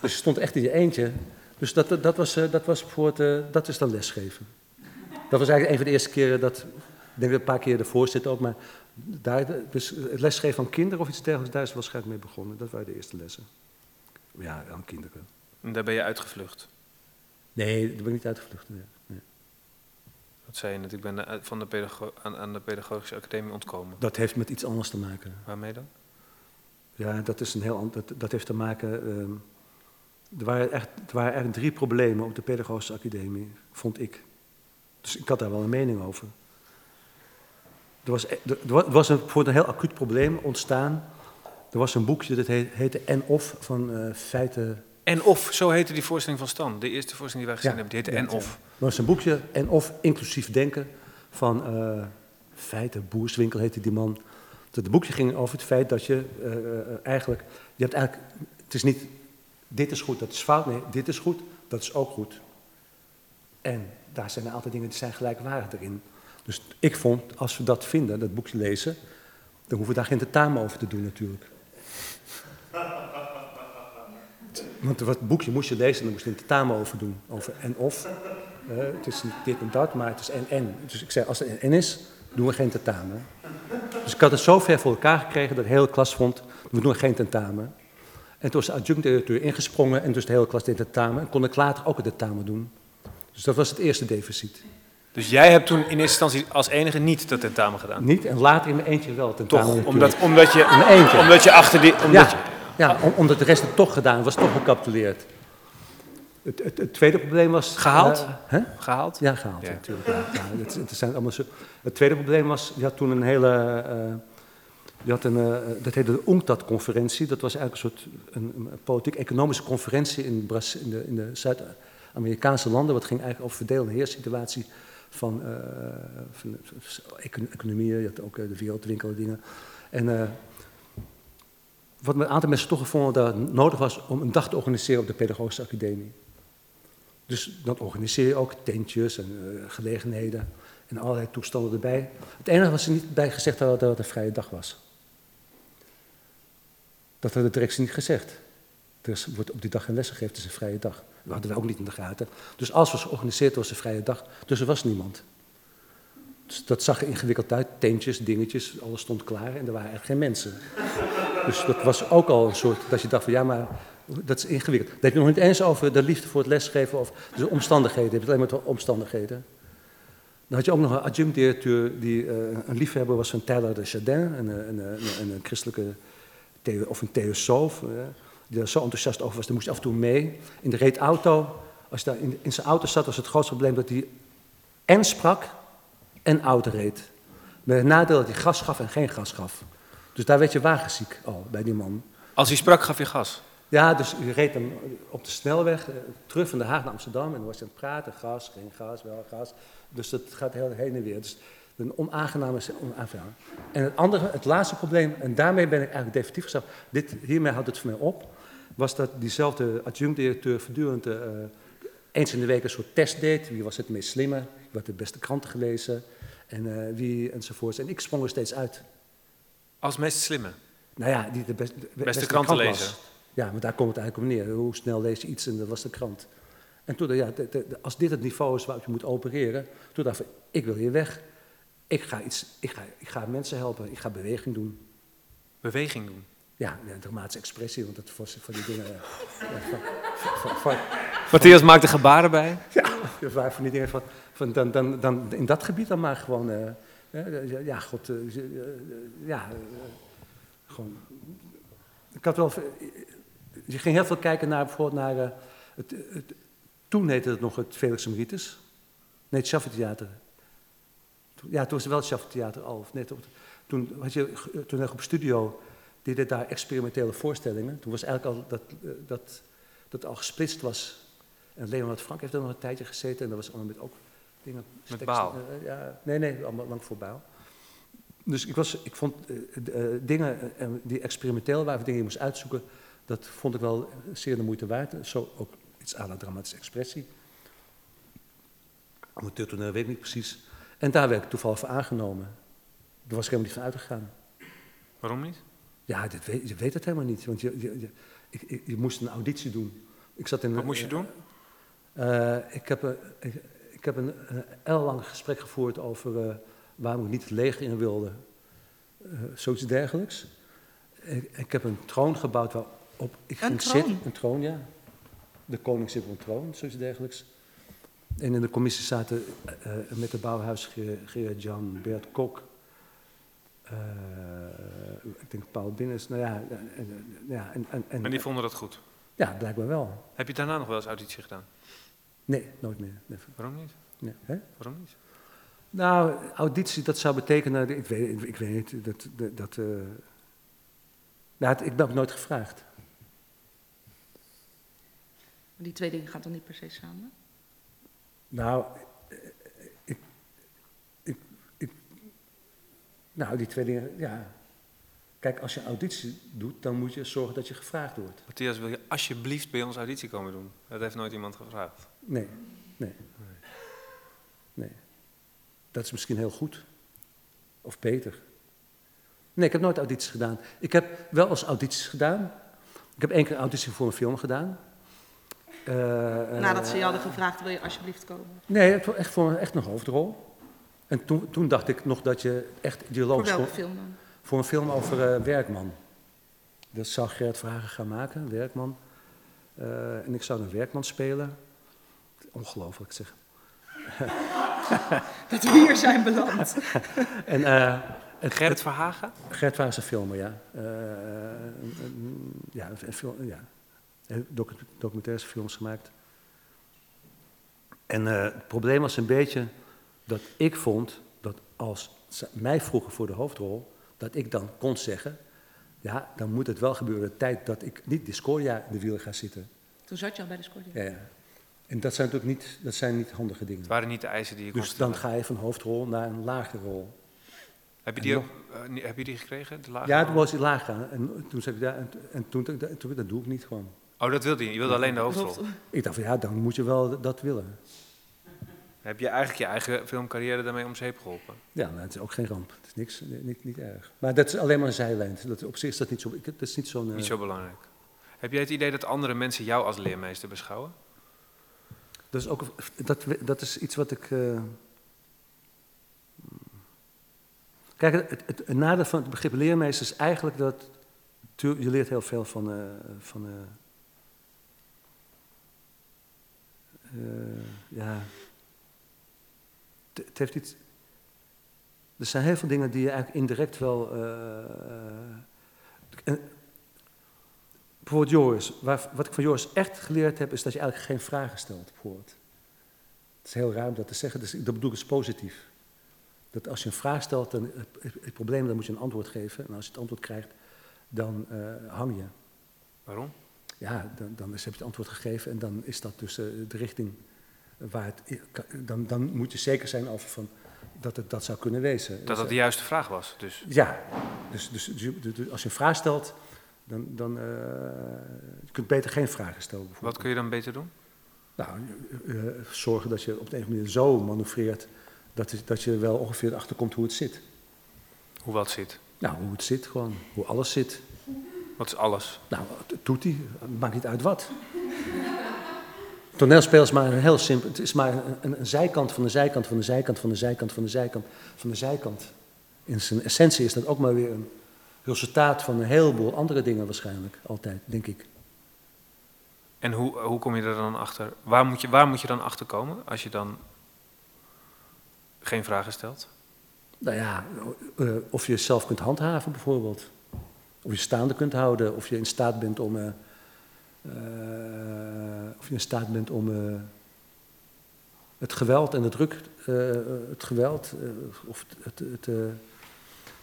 Speaker 2: Dus je stond echt in je eentje. Dus dat, dat, was, eh, dat was voor het, eh, dat is dan lesgeven. Dat was eigenlijk een van de eerste keren dat, ik denk dat een paar keer de voorzitter ook, maar daar, dus het lesgeven van kinderen of iets dergelijks, daar is waarschijnlijk mee begonnen. Dat waren de eerste lessen. Ja, aan kinderen.
Speaker 1: En daar ben je uitgevlucht.
Speaker 2: Nee, daar ben ik niet uitgevlucht. Nee.
Speaker 1: Dat zei je net, ik ben van de pedago aan, aan, de pedagogische academie ontkomen.
Speaker 2: Dat heeft met iets anders te maken.
Speaker 1: Waarmee dan?
Speaker 2: Ja, dat, is een heel, dat, dat heeft te maken... Uh, er, waren echt, er waren echt drie problemen op de pedagogische academie, vond ik. Dus ik had daar wel een mening over. Er was, er was een, voor een heel acuut probleem ontstaan. Er was een boekje dat heette En of van uh, feiten
Speaker 1: en of, zo heette die voorstelling van Stan. De eerste voorstelling die wij gezien hebben, die heette En of. Dat
Speaker 2: was een boekje, En of, inclusief denken, van uh, Feiten, Boerswinkel heette die man. Het boekje ging over het feit dat je uh, eigenlijk, je hebt eigenlijk, het is niet, dit is goed, dat is fout. Nee, dit is goed, dat is ook goed. En daar zijn een aantal dingen die zijn gelijkwaardig erin. Dus ik vond, als we dat vinden, dat boekje lezen, dan hoeven we daar geen tentamen over te doen natuurlijk. Want wat boekje moest je lezen en dan moest je een tentamen over doen. Over en of. Uh, het is niet dit en dat, maar het is en en. Dus ik zei, als het en en is, doen we geen tentamen. Dus ik had het zo ver voor elkaar gekregen dat de hele klas vond, we doen geen tentamen. En toen was de adjunct-directeur ingesprongen en dus de hele klas deed tentamen. En kon ik later ook een tentamen doen. Dus dat was het eerste deficit.
Speaker 1: Dus jij hebt toen in eerste instantie als enige niet dat tentamen gedaan?
Speaker 2: Niet, en later in mijn eentje wel tentamen.
Speaker 1: Toch, omdat, omdat, je, omdat je achter die... Omdat
Speaker 2: ja. Ja, omdat de rest het toch gedaan was, toch gecapituleerd. Het, het, het, tweede probleem was...
Speaker 1: Gehaald?
Speaker 2: Uh,
Speaker 1: Gehaald?
Speaker 2: Ja, gehaald, ja. natuurlijk. Ja. het, het, zijn allemaal zo. het tweede probleem was, je had toen een hele... Uh, je had een, uh, dat heette de UNCTAD-conferentie. Dat was eigenlijk een soort een, een politiek-economische conferentie in, Bras in de, in de Zuid-Amerikaanse landen. Wat ging eigenlijk over verdeelde heerssituatie van, van, van economieën. Je had ook de wereldwinkel en dingen. En wat een aantal mensen toch gevonden dat het nodig was om een dag te organiseren op de Pedagogische Academie. Dus dan organiseer je ook tentjes en uh, gelegenheden en allerlei toestanden erbij. Het enige wat ze niet bij gezegd hadden, dat het een vrije dag was. Dat had de directie niet gezegd. Er wordt op die dag geen les gegeven, het is een vrije dag. Dat hadden we ook niet in de gaten. Dus als was georganiseerd, was een vrije dag. Dus er was niemand. Dus dat zag er ingewikkeld uit. Tentjes, dingetjes, alles stond klaar en er waren eigenlijk geen mensen. Dus dat was ook al een soort, dat je dacht van ja, maar dat is ingewikkeld. Dan heb je nog niet eens over de liefde voor het lesgeven of de omstandigheden. Je hebt alleen maar de omstandigheden. Dan had je ook nog een adjunct-directeur die uh, een liefhebber was van Tyler de Chardin, een, een, een, een christelijke theo, of een theosoof. Die daar zo enthousiast over was, dan moest je af en toe mee. In de reed auto, als je daar in, in zijn auto zat, was het grootste probleem dat hij en sprak en auto reed. Met het nadeel dat hij gas gaf en geen gas gaf. Dus daar werd je wagenziek al bij die man.
Speaker 1: Als hij sprak, gaf je gas?
Speaker 2: Ja, dus je reed hem op de snelweg eh, terug van Den Haag naar Amsterdam. En dan was je aan het praten, gas, geen gas, wel gas. Dus dat gaat heel heen en weer. Dus een onaangename onaangename. En het andere, het laatste probleem, en daarmee ben ik eigenlijk definitief gezegd, dit, hiermee houdt het voor mij op, was dat diezelfde adjunct-directeur voortdurend uh, eens in de week een soort test deed. Wie was het meest slimme? Wie had de beste kranten gelezen? En uh, wie enzovoorts. En ik sprong er steeds uit.
Speaker 1: Als meest slimme?
Speaker 2: Nou ja, die de, best,
Speaker 1: de beste, krant lezen.
Speaker 2: Ja, maar daar komt het eigenlijk om neer. Hoe snel lees je iets en dat was de krant. En toen, ja, de, de, als dit het niveau is waarop je moet opereren, toen dacht ik, ik wil hier weg. Ik ga, iets, ik, ga, ik ga mensen helpen, ik ga beweging doen.
Speaker 1: Beweging doen?
Speaker 2: Ja, de dramatische expressie, want dat was van die dingen... ja,
Speaker 1: Matthias maakte gebaren bij?
Speaker 2: Ja, van die dingen van, van dan, dan, dan in dat gebied dan maar gewoon... Uh, ja, god, uh, ja, gewoon... Ik had wel... Je ging heel veel kijken naar bijvoorbeeld naar... Het, het, toen heette het nog het Felix Emeritus. Nee, het Schaffertheater. Ja, toen was het wel het Schaffertheater al. Nee, toen, had je, toen op studio deden daar experimentele voorstellingen. Toen was eigenlijk al dat, dat, dat al gesplitst was. En Leonard Frank heeft er nog een tijdje gezeten. En dat was allemaal met ook
Speaker 1: Met Baal?
Speaker 2: Uh, ja, nee, nee, allemaal lang voor Baal. dus ik, was, ik vond eh, eh, dingen eh, die experimenteel waren, dingen die je moest uitzoeken, dat vond ik wel zeer de moeite waard. Zo ook iets aan de dramatische expressie. Amateurtoneel weet ik niet precies. En daar werd ik toevallig voor aangenomen. Daar was ik helemaal niet van uitgegaan.
Speaker 1: Waarom niet?
Speaker 2: Ja, dit weet, je weet het helemaal niet. Want je, je, je, ik- je moest een auditie doen. Ik zat in,
Speaker 1: Wat moest je doen?
Speaker 2: eh, ik heb, een- ik, ik heb een uh, ellenlang gesprek gevoerd over eh, waarom ik niet het leger in wilde. Eh, zoiets dergelijks. Ik, ik heb een troon gebouwd waarop ik
Speaker 3: Een
Speaker 2: ging
Speaker 3: troon?
Speaker 2: zitten. Een troon, ja. De koning zit op een troon, zoiets dergelijks. En in de commissie zaten eh, met de bouwhuis Gerard Jan, Bert Kok. eh, ik denk Paul Binnens. Nou ja, en- ja, en, en, en-
Speaker 1: En die vonden dat goed.
Speaker 2: ja, blijkbaar wel.
Speaker 1: Heb je daarna nog wel eens auditie gedaan?
Speaker 2: Nee, nooit meer.
Speaker 1: Waarom niet?
Speaker 2: nee. Hè?
Speaker 1: Waarom niet?
Speaker 2: Nou, auditie, dat zou betekenen, ik weet, ik weet niet, dat, dat, dat eh, nou, het- ik ben ook nooit gevraagd.
Speaker 3: Die twee dingen gaan toch niet per se samen?
Speaker 2: Nou, eh, ik, ik, ik, nou, die twee dingen, ja. Kijk, als je auditie doet, dan moet je zorgen dat je gevraagd wordt.
Speaker 1: Matthias, wil je alsjeblieft bij ons auditie komen doen? Dat heeft nooit iemand gevraagd.
Speaker 2: Nee, nee, nee. Dat is misschien heel goed. Of beter. Nee, ik heb nooit audities gedaan. Ik heb wel eens audities gedaan. Ik heb één keer een auditie voor een film gedaan. Eh, eh,
Speaker 3: Nadat ze je hadden gevraagd, wil je alsjeblieft komen?
Speaker 2: Nee, echt voor echt een hoofdrol. En toen, toen dacht ik nog dat je echt
Speaker 3: Voor
Speaker 2: ideologisch...
Speaker 3: welke film dan?
Speaker 2: voor een film over eh, Werkman. Dat zou Gerrit Vragen gaan maken, Werkman. En ik zou een Werkman spelen. Ongelooflijk zeg.
Speaker 3: Dat we hier zijn beland.
Speaker 2: En, eh, het,
Speaker 1: Gerrit Verhagen?
Speaker 2: Gert was een filmer, ja. Eh, een- ja, een film, ja. Docu- documentaires films gemaakt. En eh, het probleem was een beetje dat ik vond dat als ze mij vroegen voor de hoofdrol, dat ik dan kon zeggen, ja, dan moet het wel gebeuren de tijd dat ik niet Discordia in de wielen ga zitten.
Speaker 3: Toen zat je al bij de Scordia.
Speaker 2: Ja, ja. En dat zijn natuurlijk niet, dat zijn niet handige dingen.
Speaker 1: Het waren niet de eisen die je kon
Speaker 2: Dus dan ga je van hoofdrol naar een lagere rol.
Speaker 1: Heb je die, ook, eh, heb je die gekregen? De lage
Speaker 2: Ja,
Speaker 1: rol?
Speaker 2: toen was hij laag gaan. En toen zei ik, ja, en, en toen, toen, toen, dat doe ik niet gewoon.
Speaker 1: Oh, dat wilde je. Je wilde alleen de hoofdrol.
Speaker 3: Hoofd-
Speaker 2: Ik dacht van ja, dan moet je wel dat willen.
Speaker 1: Heb je eigenlijk je eigen filmcarrière daarmee om zeep geholpen?
Speaker 2: Ja, nou, het is ook geen ramp. Het is niks, niet, niet erg. Maar dat is alleen maar een zijlijn. Dat, op zich is dat niet zo. ik- Dat is niet zo'n. eh,
Speaker 1: Niet zo belangrijk. Heb jij het idee dat andere mensen jou als leermeester beschouwen?
Speaker 2: Dat, is ook, dat, dat is iets wat ik. eh, Kijk, het, het, nadeel van het begrip leermeester is eigenlijk dat. Je leert heel veel van. eh, van eh, ja. Het, heeft iets. Er zijn heel veel dingen die je eigenlijk indirect wel. Bijvoorbeeld Joris. Wat ik van Joris echt geleerd heb, is dat je eigenlijk geen vragen stelt. Bijvoorbeeld. Het is heel raar om dat te zeggen, dus dat bedoel ik als positief. Dat als je een vraag stelt, dan het, het, probleem, dan moet je een antwoord geven. En als je het antwoord krijgt, dan eh, hang je.
Speaker 1: Waarom?
Speaker 2: Ja, dan, dan heb je het antwoord gegeven en dan is dat dus eh, de richting waar het... Dan, dan moet je zeker zijn over van, dat het dat zou kunnen wezen.
Speaker 1: Dat
Speaker 2: Dus,
Speaker 1: dat de juiste vraag was. Dus
Speaker 2: ja, dus, dus, dus dus als je een vraag stelt, dan, dan eh, je kunt beter geen vragen stellen.
Speaker 1: wat kun je dan beter doen?
Speaker 2: Nou, eh, eh, zorgen dat je op de een of andere manier zo manoeuvreert dat, je- dat je wel ongeveer achterkomt hoe het zit.
Speaker 1: Hoe wat zit?
Speaker 2: Nou, hoe het zit gewoon, hoe alles zit.
Speaker 1: Wat is alles?
Speaker 2: Nou, doet hij, maakt niet uit wat. Toneelspel is maar een heel simpel, het is maar een, een zijkant van de zijkant van de zijkant van de zijkant van de zijkant van de zijkant. In zijn essentie is dat ook maar weer een resultaat van een heleboel andere dingen waarschijnlijk, altijd, denk ik.
Speaker 1: En hoe, hoe kom je er dan achter? Waar moet je, waar moet je dan achter komen als je dan geen vragen stelt?
Speaker 2: Nou ja, eh, of je zelf kunt handhaven bijvoorbeeld. Of je staande kunt houden. Of je in staat bent om. eh, eh, of je in staat bent om. het geweld en de druk. het geweld. of het. het, het,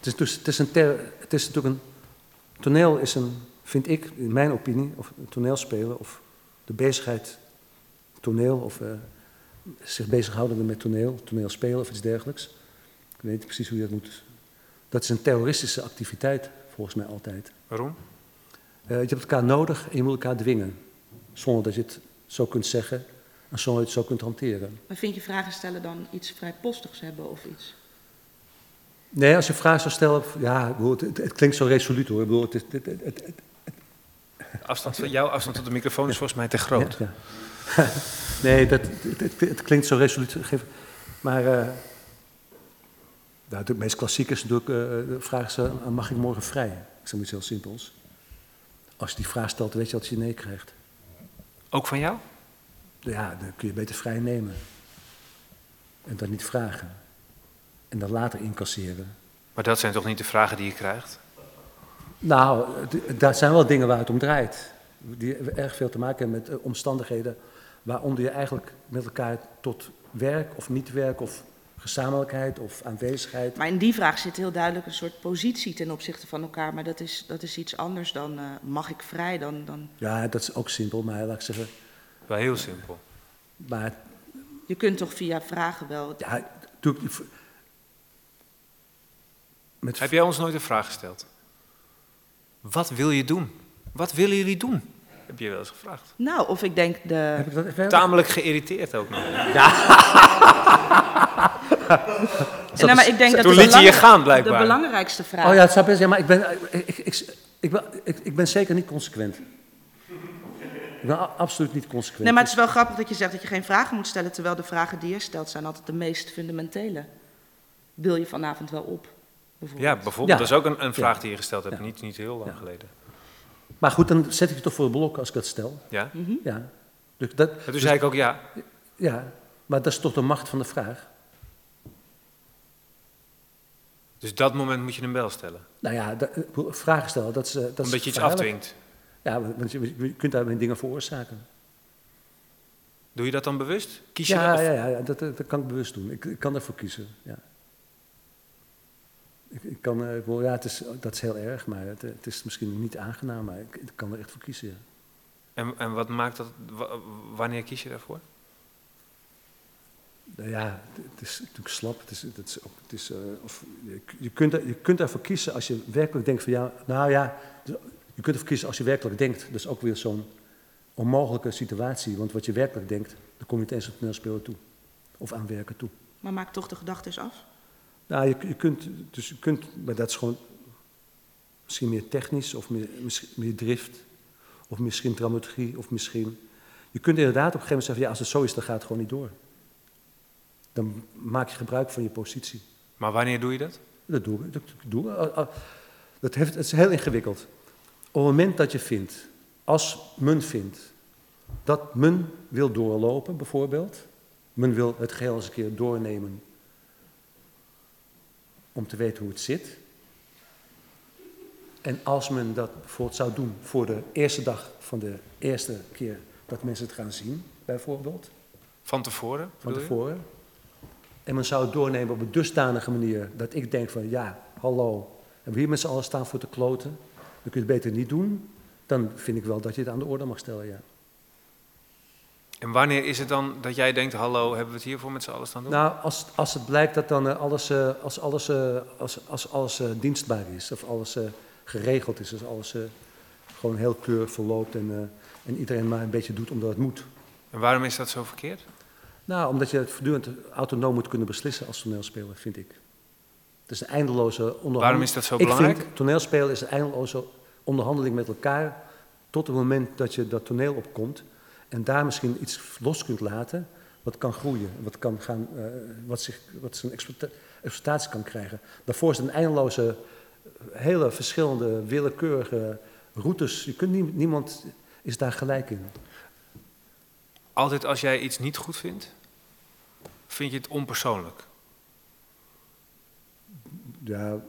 Speaker 2: is dus, het, is een ter, het is natuurlijk een. Toneel is een. Vind ik, in mijn opinie. Of toneelspelen. Of de bezigheid. Toneel. Of eh, zich bezighouden met toneel. Toneelspelen of iets dergelijks. Ik weet niet precies hoe je dat moet Dat is een terroristische activiteit, volgens mij altijd.
Speaker 1: Waarom?
Speaker 2: Eh, je hebt elkaar nodig en je moet elkaar dwingen. Zonder dat je het zo kunt zeggen en zonder dat je het zo kunt hanteren.
Speaker 3: Maar vind je vragen stellen dan iets vrijpostigs hebben of iets?
Speaker 2: Nee, als je vragen zou stellen, ja, het, het, het klinkt zo resoluut hoor. Ik bedoel, het, het,
Speaker 1: Afstand van jouw afstand tot de microfoon is volgens mij te groot.
Speaker 2: Ja, ja. nee, dat, het, klinkt zo resoluut. Maar eh nou, het meest klassiek is natuurlijk, eh, de vraag is, eh, mag ik morgen vrij? Ik zeg iets heel simpels. Als je die vraag stelt, weet je dat je nee krijgt.
Speaker 1: Ook van jou?
Speaker 2: Ja, dan kun je beter vrij nemen. En dan niet vragen. En dan later incasseren.
Speaker 1: Maar dat zijn toch niet de vragen die je krijgt?
Speaker 2: Nou, daar zijn wel dingen waar het om draait. Die erg veel te maken hebben met eh, omstandigheden waaronder je eigenlijk met elkaar tot werk of niet werk of gezamenlijkheid of aanwezigheid.
Speaker 3: Maar in die vraag zit heel duidelijk een soort positie ten opzichte van elkaar. Maar dat is, dat is iets anders dan eh, mag ik vrij? Dan, dan...
Speaker 2: Ja, dat is ook simpel, maar laat ik zeggen.
Speaker 1: Wel heel simpel.
Speaker 2: Maar
Speaker 3: Je kunt toch via vragen wel.
Speaker 2: ja, doe ik. Met,
Speaker 1: Heb jij ons nooit een vraag gesteld? Wat wil je doen? Wat willen jullie doen? Heb je wel eens gevraagd.
Speaker 3: Nou, of ik denk de.
Speaker 2: heb ik dat even?
Speaker 1: Tamelijk geïrriteerd ook nog.
Speaker 3: Nee, maar ik denk dat
Speaker 1: Toen
Speaker 3: de
Speaker 1: liet je je gaan, blijkbaar.
Speaker 3: De belangrijkste vraag.
Speaker 2: Oh ja, het zou best zijn, maar ik ben, ik, ik, ik, ik, ben- ik, ik ben zeker niet consequent. Ik ben absoluut niet consequent.
Speaker 3: Nee, maar het is wel grappig dat je zegt dat je geen vragen moet stellen, terwijl de vragen die je stelt zijn altijd de meest fundamentele. Wil je vanavond wel op? Bijvoorbeeld.
Speaker 1: Ja, bijvoorbeeld.
Speaker 2: Ja.
Speaker 1: Dat is ook een, een vraag
Speaker 2: Ja.
Speaker 1: die je gesteld hebt,
Speaker 2: Ja.
Speaker 1: niet, niet heel lang
Speaker 2: Ja.
Speaker 1: geleden.
Speaker 2: Maar goed, dan zet ik het toch voor het blok als ik dat stel.
Speaker 1: Ja?
Speaker 3: Mhm.
Speaker 2: Ja. Dus dat,
Speaker 1: En toen zei ik ook ja.
Speaker 2: ja, maar dat is toch de macht van de vraag.
Speaker 1: Dus dat moment moet je een bel stellen.
Speaker 2: Nou ja, dat, vragen stellen, dat is... eh, Dat is
Speaker 1: Omdat je iets afdwingt.
Speaker 2: Ja, want je, je kunt daarmee dingen veroorzaken.
Speaker 1: Doe je dat dan bewust? Kies je
Speaker 2: Ja,
Speaker 1: dat?
Speaker 2: ja, ja, ja dat, dat kan ik bewust doen. Ik, ik kan ervoor kiezen, ja. Ik, ik kan, eh, ik ja, het is, dat is heel erg, maar het, het is misschien niet aangenaam, maar ik, ik kan er echt voor kiezen. ja.
Speaker 1: En, en wat maakt dat? wa- Wanneer kies je daarvoor?
Speaker 2: Nou ja, het, het is natuurlijk slap. Het is, het is, ook- het is, eh, of, je, je, kunt er, je kunt ervoor kiezen als je werkelijk denkt van ja, nou ja, je kunt ervoor kiezen als je werkelijk denkt. Dat is ook weer zo'n onmogelijke situatie, want wat je werkelijk denkt, dan kom je niet eens op toneelspelen toe. Of aan werken toe.
Speaker 3: Maar maak toch de gedachten eens af.
Speaker 2: Nou, je, je kunt, dus je kunt, maar dat is gewoon misschien meer technisch of meer, misschien meer drift. Of misschien dramaturgie of misschien... Je kunt inderdaad op een gegeven moment zeggen, ja, als het zo is, dan gaat het gewoon niet door. Dan maak je gebruik van je positie.
Speaker 1: Maar wanneer doe je dat?
Speaker 2: Dat doe ik. Dat, doe ik. Ah, ah, dat heeft, het is heel ingewikkeld. Op het moment dat je vindt, als men vindt, dat men wil doorlopen, bijvoorbeeld. Men wil het geheel eens een keer doornemen om te weten hoe het zit. En als men dat bijvoorbeeld zou doen voor de eerste dag van de eerste keer dat mensen het gaan zien, bijvoorbeeld
Speaker 1: Van tevoren?
Speaker 2: van
Speaker 1: je?
Speaker 2: tevoren. En men zou het doornemen op een dusdanige manier dat ik denk van ja, hallo, hebben we hier met z'n allen staan voor te kloten? Dan kun je het beter niet doen. Dan vind ik wel dat je het aan de orde mag stellen, ja.
Speaker 1: En wanneer is het dan dat jij denkt, hallo, hebben we het hiervoor met z'n allen staan doen?
Speaker 2: Nou, als, als het blijkt dat dan eh, alles, eh, als alles, eh, als, als alles dienstbaar is, of alles geregeld is, als alles gewoon heel keurig verloopt en, en iedereen maar een beetje doet omdat het moet.
Speaker 1: En waarom is dat zo verkeerd?
Speaker 2: Nou, omdat je het voortdurend autonoom moet kunnen beslissen als toneelspeler, vind ik. Het is een eindeloze onderhandeling.
Speaker 1: Waarom is dat zo
Speaker 2: ik
Speaker 1: belangrijk?
Speaker 2: vind toneelspelen is een eindeloze onderhandeling met elkaar tot het moment dat je dat toneel opkomt en daar misschien iets los kunt laten wat kan groeien, wat, kan gaan, eh, wat, zich, wat zijn exploita- exploitatie kan krijgen. Daarvoor is het een eindeloze, eh, hele verschillende, willekeurige routes. Je kunt nie- niemand is daar gelijk in.
Speaker 1: Altijd als jij iets niet goed vindt, vind je het onpersoonlijk.
Speaker 2: Ja,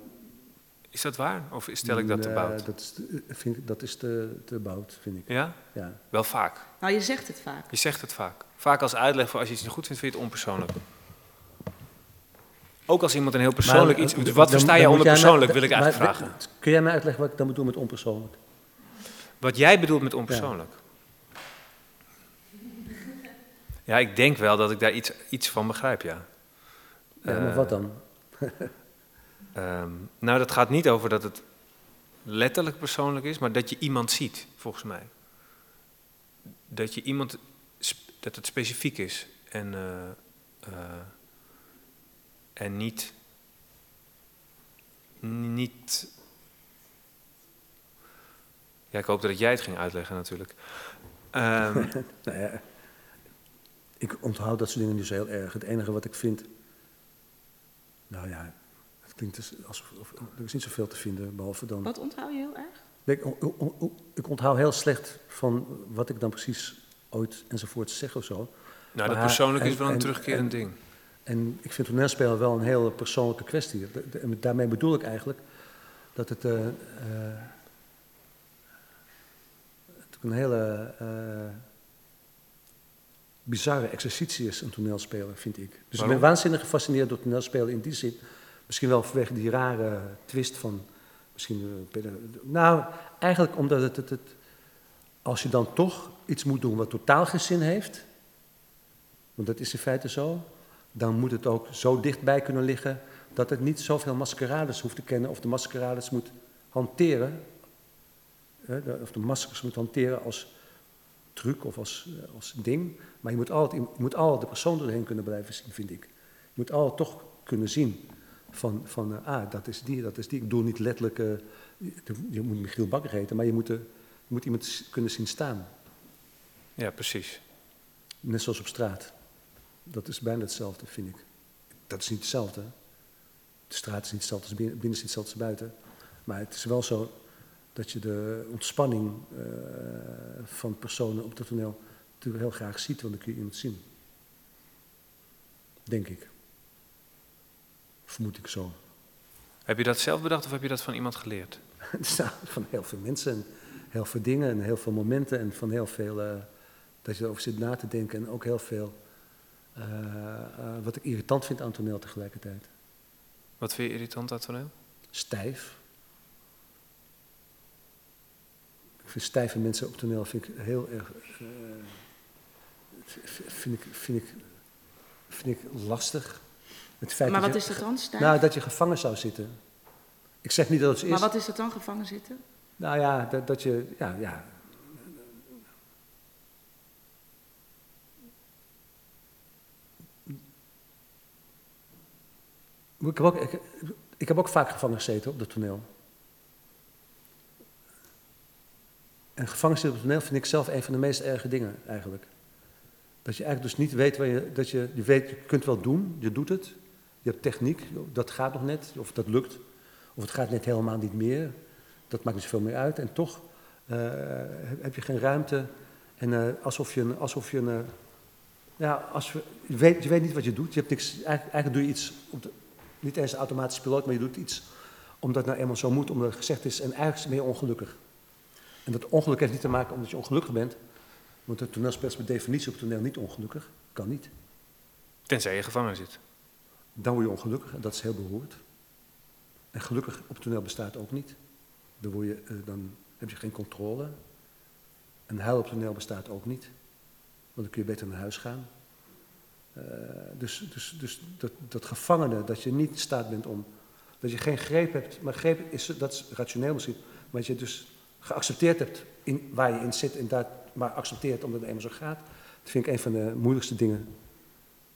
Speaker 1: Is dat waar? Of stel ik dat te bout?
Speaker 2: Dat is, te- vind, ik- dat is te, te bout, vind ik.
Speaker 1: Ja?
Speaker 2: Ja.
Speaker 1: Wel vaak.
Speaker 3: Nou, je zegt het vaak.
Speaker 1: Je zegt het vaak. Vaak als uitleg voor als je iets niet goed vindt, vind je het onpersoonlijk. Ook als iemand een heel persoonlijk
Speaker 2: Maar,
Speaker 1: iets...
Speaker 2: eh,
Speaker 1: Wat
Speaker 2: dan-
Speaker 1: versta
Speaker 2: dan moet
Speaker 1: onder persoonlijk, wil ik
Speaker 2: maar-
Speaker 1: eigenlijk vragen.
Speaker 2: Kun jij mij uitleggen wat ik dan bedoel met onpersoonlijk?
Speaker 1: Wat jij bedoelt met onpersoonlijk? Ja, ik denk wel dat ik daar iets, iets van begrijp, ja.
Speaker 2: Ja, maar
Speaker 1: Eh,
Speaker 2: wat dan?
Speaker 1: Ehm, nou, dat gaat niet over dat het letterlijk persoonlijk is, maar dat je iemand ziet, volgens mij. Dat je iemand, dat het specifiek is en, eh, eh, en niet, niet. Ja, ik hoop dat jij het ging uitleggen natuurlijk. Ehm,
Speaker 2: Nou ja, ik onthoud dat soort dingen zo heel erg. Het enige wat ik vind. Nou ja, klinkt dus alsof. of- er is niet zoveel te vinden, behalve dan.
Speaker 3: Wat onthoud je heel erg?
Speaker 2: Ik, ik onthoud heel slecht van wat ik dan precies ooit enzovoort zeg of zo.
Speaker 1: nou, dat persoonlijk is
Speaker 2: en-
Speaker 1: wel een
Speaker 2: en-
Speaker 1: terugkerend
Speaker 2: en-
Speaker 1: ding.
Speaker 2: En ik vind toneelspelen wel een hele persoonlijke kwestie. En daarmee bedoel ik eigenlijk dat het, eh, eh, het een hele eh, bizarre exercitie is, een toneelspeler, vind ik. Dus ik ben waanzinnig gefascineerd door toneelspelen in die zin. Misschien wel vanwege die rare twist van, misschien, eh, peda- nou, eigenlijk omdat het, het, het, als je dan toch iets moet doen wat totaal geen zin heeft, want dat is in feite zo, dan moet het ook zo dichtbij kunnen liggen dat het niet zoveel maskerades hoeft te kennen of de maskerades moet hanteren, of de maskers moet hanteren als truc of als, eh, als ding. Maar je moet, altijd, je moet altijd de persoon erheen kunnen blijven zien, vind ik. Je moet altijd toch kunnen zien van, van eh, ah, dat is die, dat is die. Ik bedoel niet letterlijk, eh, je, moet Michiel Bakker heten, maar je moet, eh, je moet iemand kunnen zien staan.
Speaker 1: Ja, precies.
Speaker 2: Net zoals op straat. Dat is bijna hetzelfde, vind ik. Dat is niet hetzelfde. De straat is niet hetzelfde als binnen, binnen is niet hetzelfde als buiten. Maar het is wel zo dat je de ontspanning van personen op het toneel natuurlijk heel graag ziet, want dan kun je iemand zien. Denk ik. Vermoed ik zo.
Speaker 1: Heb je dat zelf bedacht of heb je dat van iemand geleerd?
Speaker 2: Ja, van heel veel mensen en heel veel dingen en heel veel momenten en van heel veel eh, dat je erover zit na te denken en ook heel veel eh, eh, wat ik irritant vind aan toneel tegelijkertijd.
Speaker 1: Wat vind je irritant aan toneel?
Speaker 2: Stijf. Ik vind stijve mensen op toneel vind ik heel erg. vind, ik, vind, ik, vind ik lastig. Het feit
Speaker 3: Maar
Speaker 2: dat
Speaker 3: wat
Speaker 2: je,
Speaker 3: is dat dan, stijf?
Speaker 2: Nou, dat je gevangen zou zitten. Ik zeg niet dat het is.
Speaker 3: maar wat is dat dan, gevangen zitten?
Speaker 2: Nou ja, dat, dat je, ja, ja. Ik heb, ook, ik, ik heb ook vaak gevangen gezeten op het toneel. En gevangen zitten op het toneel vind ik zelf een van de meest erge dingen eigenlijk. Dat je eigenlijk dus niet weet waar je, dat je, je weet, je kunt wel doen, je doet het. Je hebt techniek, dat gaat nog net, of dat lukt. Of het gaat net helemaal niet meer. Dat maakt niet zoveel meer uit. En toch eh, heb je geen ruimte. En eh, alsof je, een- alsof je een, eh, ja, als je, weet, je weet niet wat je doet. Je hebt niks, eigenlijk, doe je iets, de, niet eens een automatisch piloot, maar je doet iets omdat het nou eenmaal zo moet, omdat het gezegd is. En eigenlijk ben je ongelukkig. En dat ongeluk heeft niet te maken omdat je ongelukkig bent. Want een toneelspeler is per definitie op het toneel niet ongelukkig. Kan niet.
Speaker 1: Tenzij je gevangen zit.
Speaker 2: Dan word je ongelukkig en dat is heel beroerd. En gelukkig op het toneel bestaat ook niet. Dan, word je, eh, dan heb je geen controle. En huil op het toneel bestaat ook niet. Want dan kun je beter naar huis gaan. Eh, dus dus, dus dat, dat gevangene, dat je niet in staat bent om... Dat je geen greep hebt. Maar greep is, dat is rationeel misschien. Maar dat je dus geaccepteerd hebt in, waar je in zit. En daar maar accepteert omdat het eenmaal zo gaat. Dat vind ik een van de moeilijkste dingen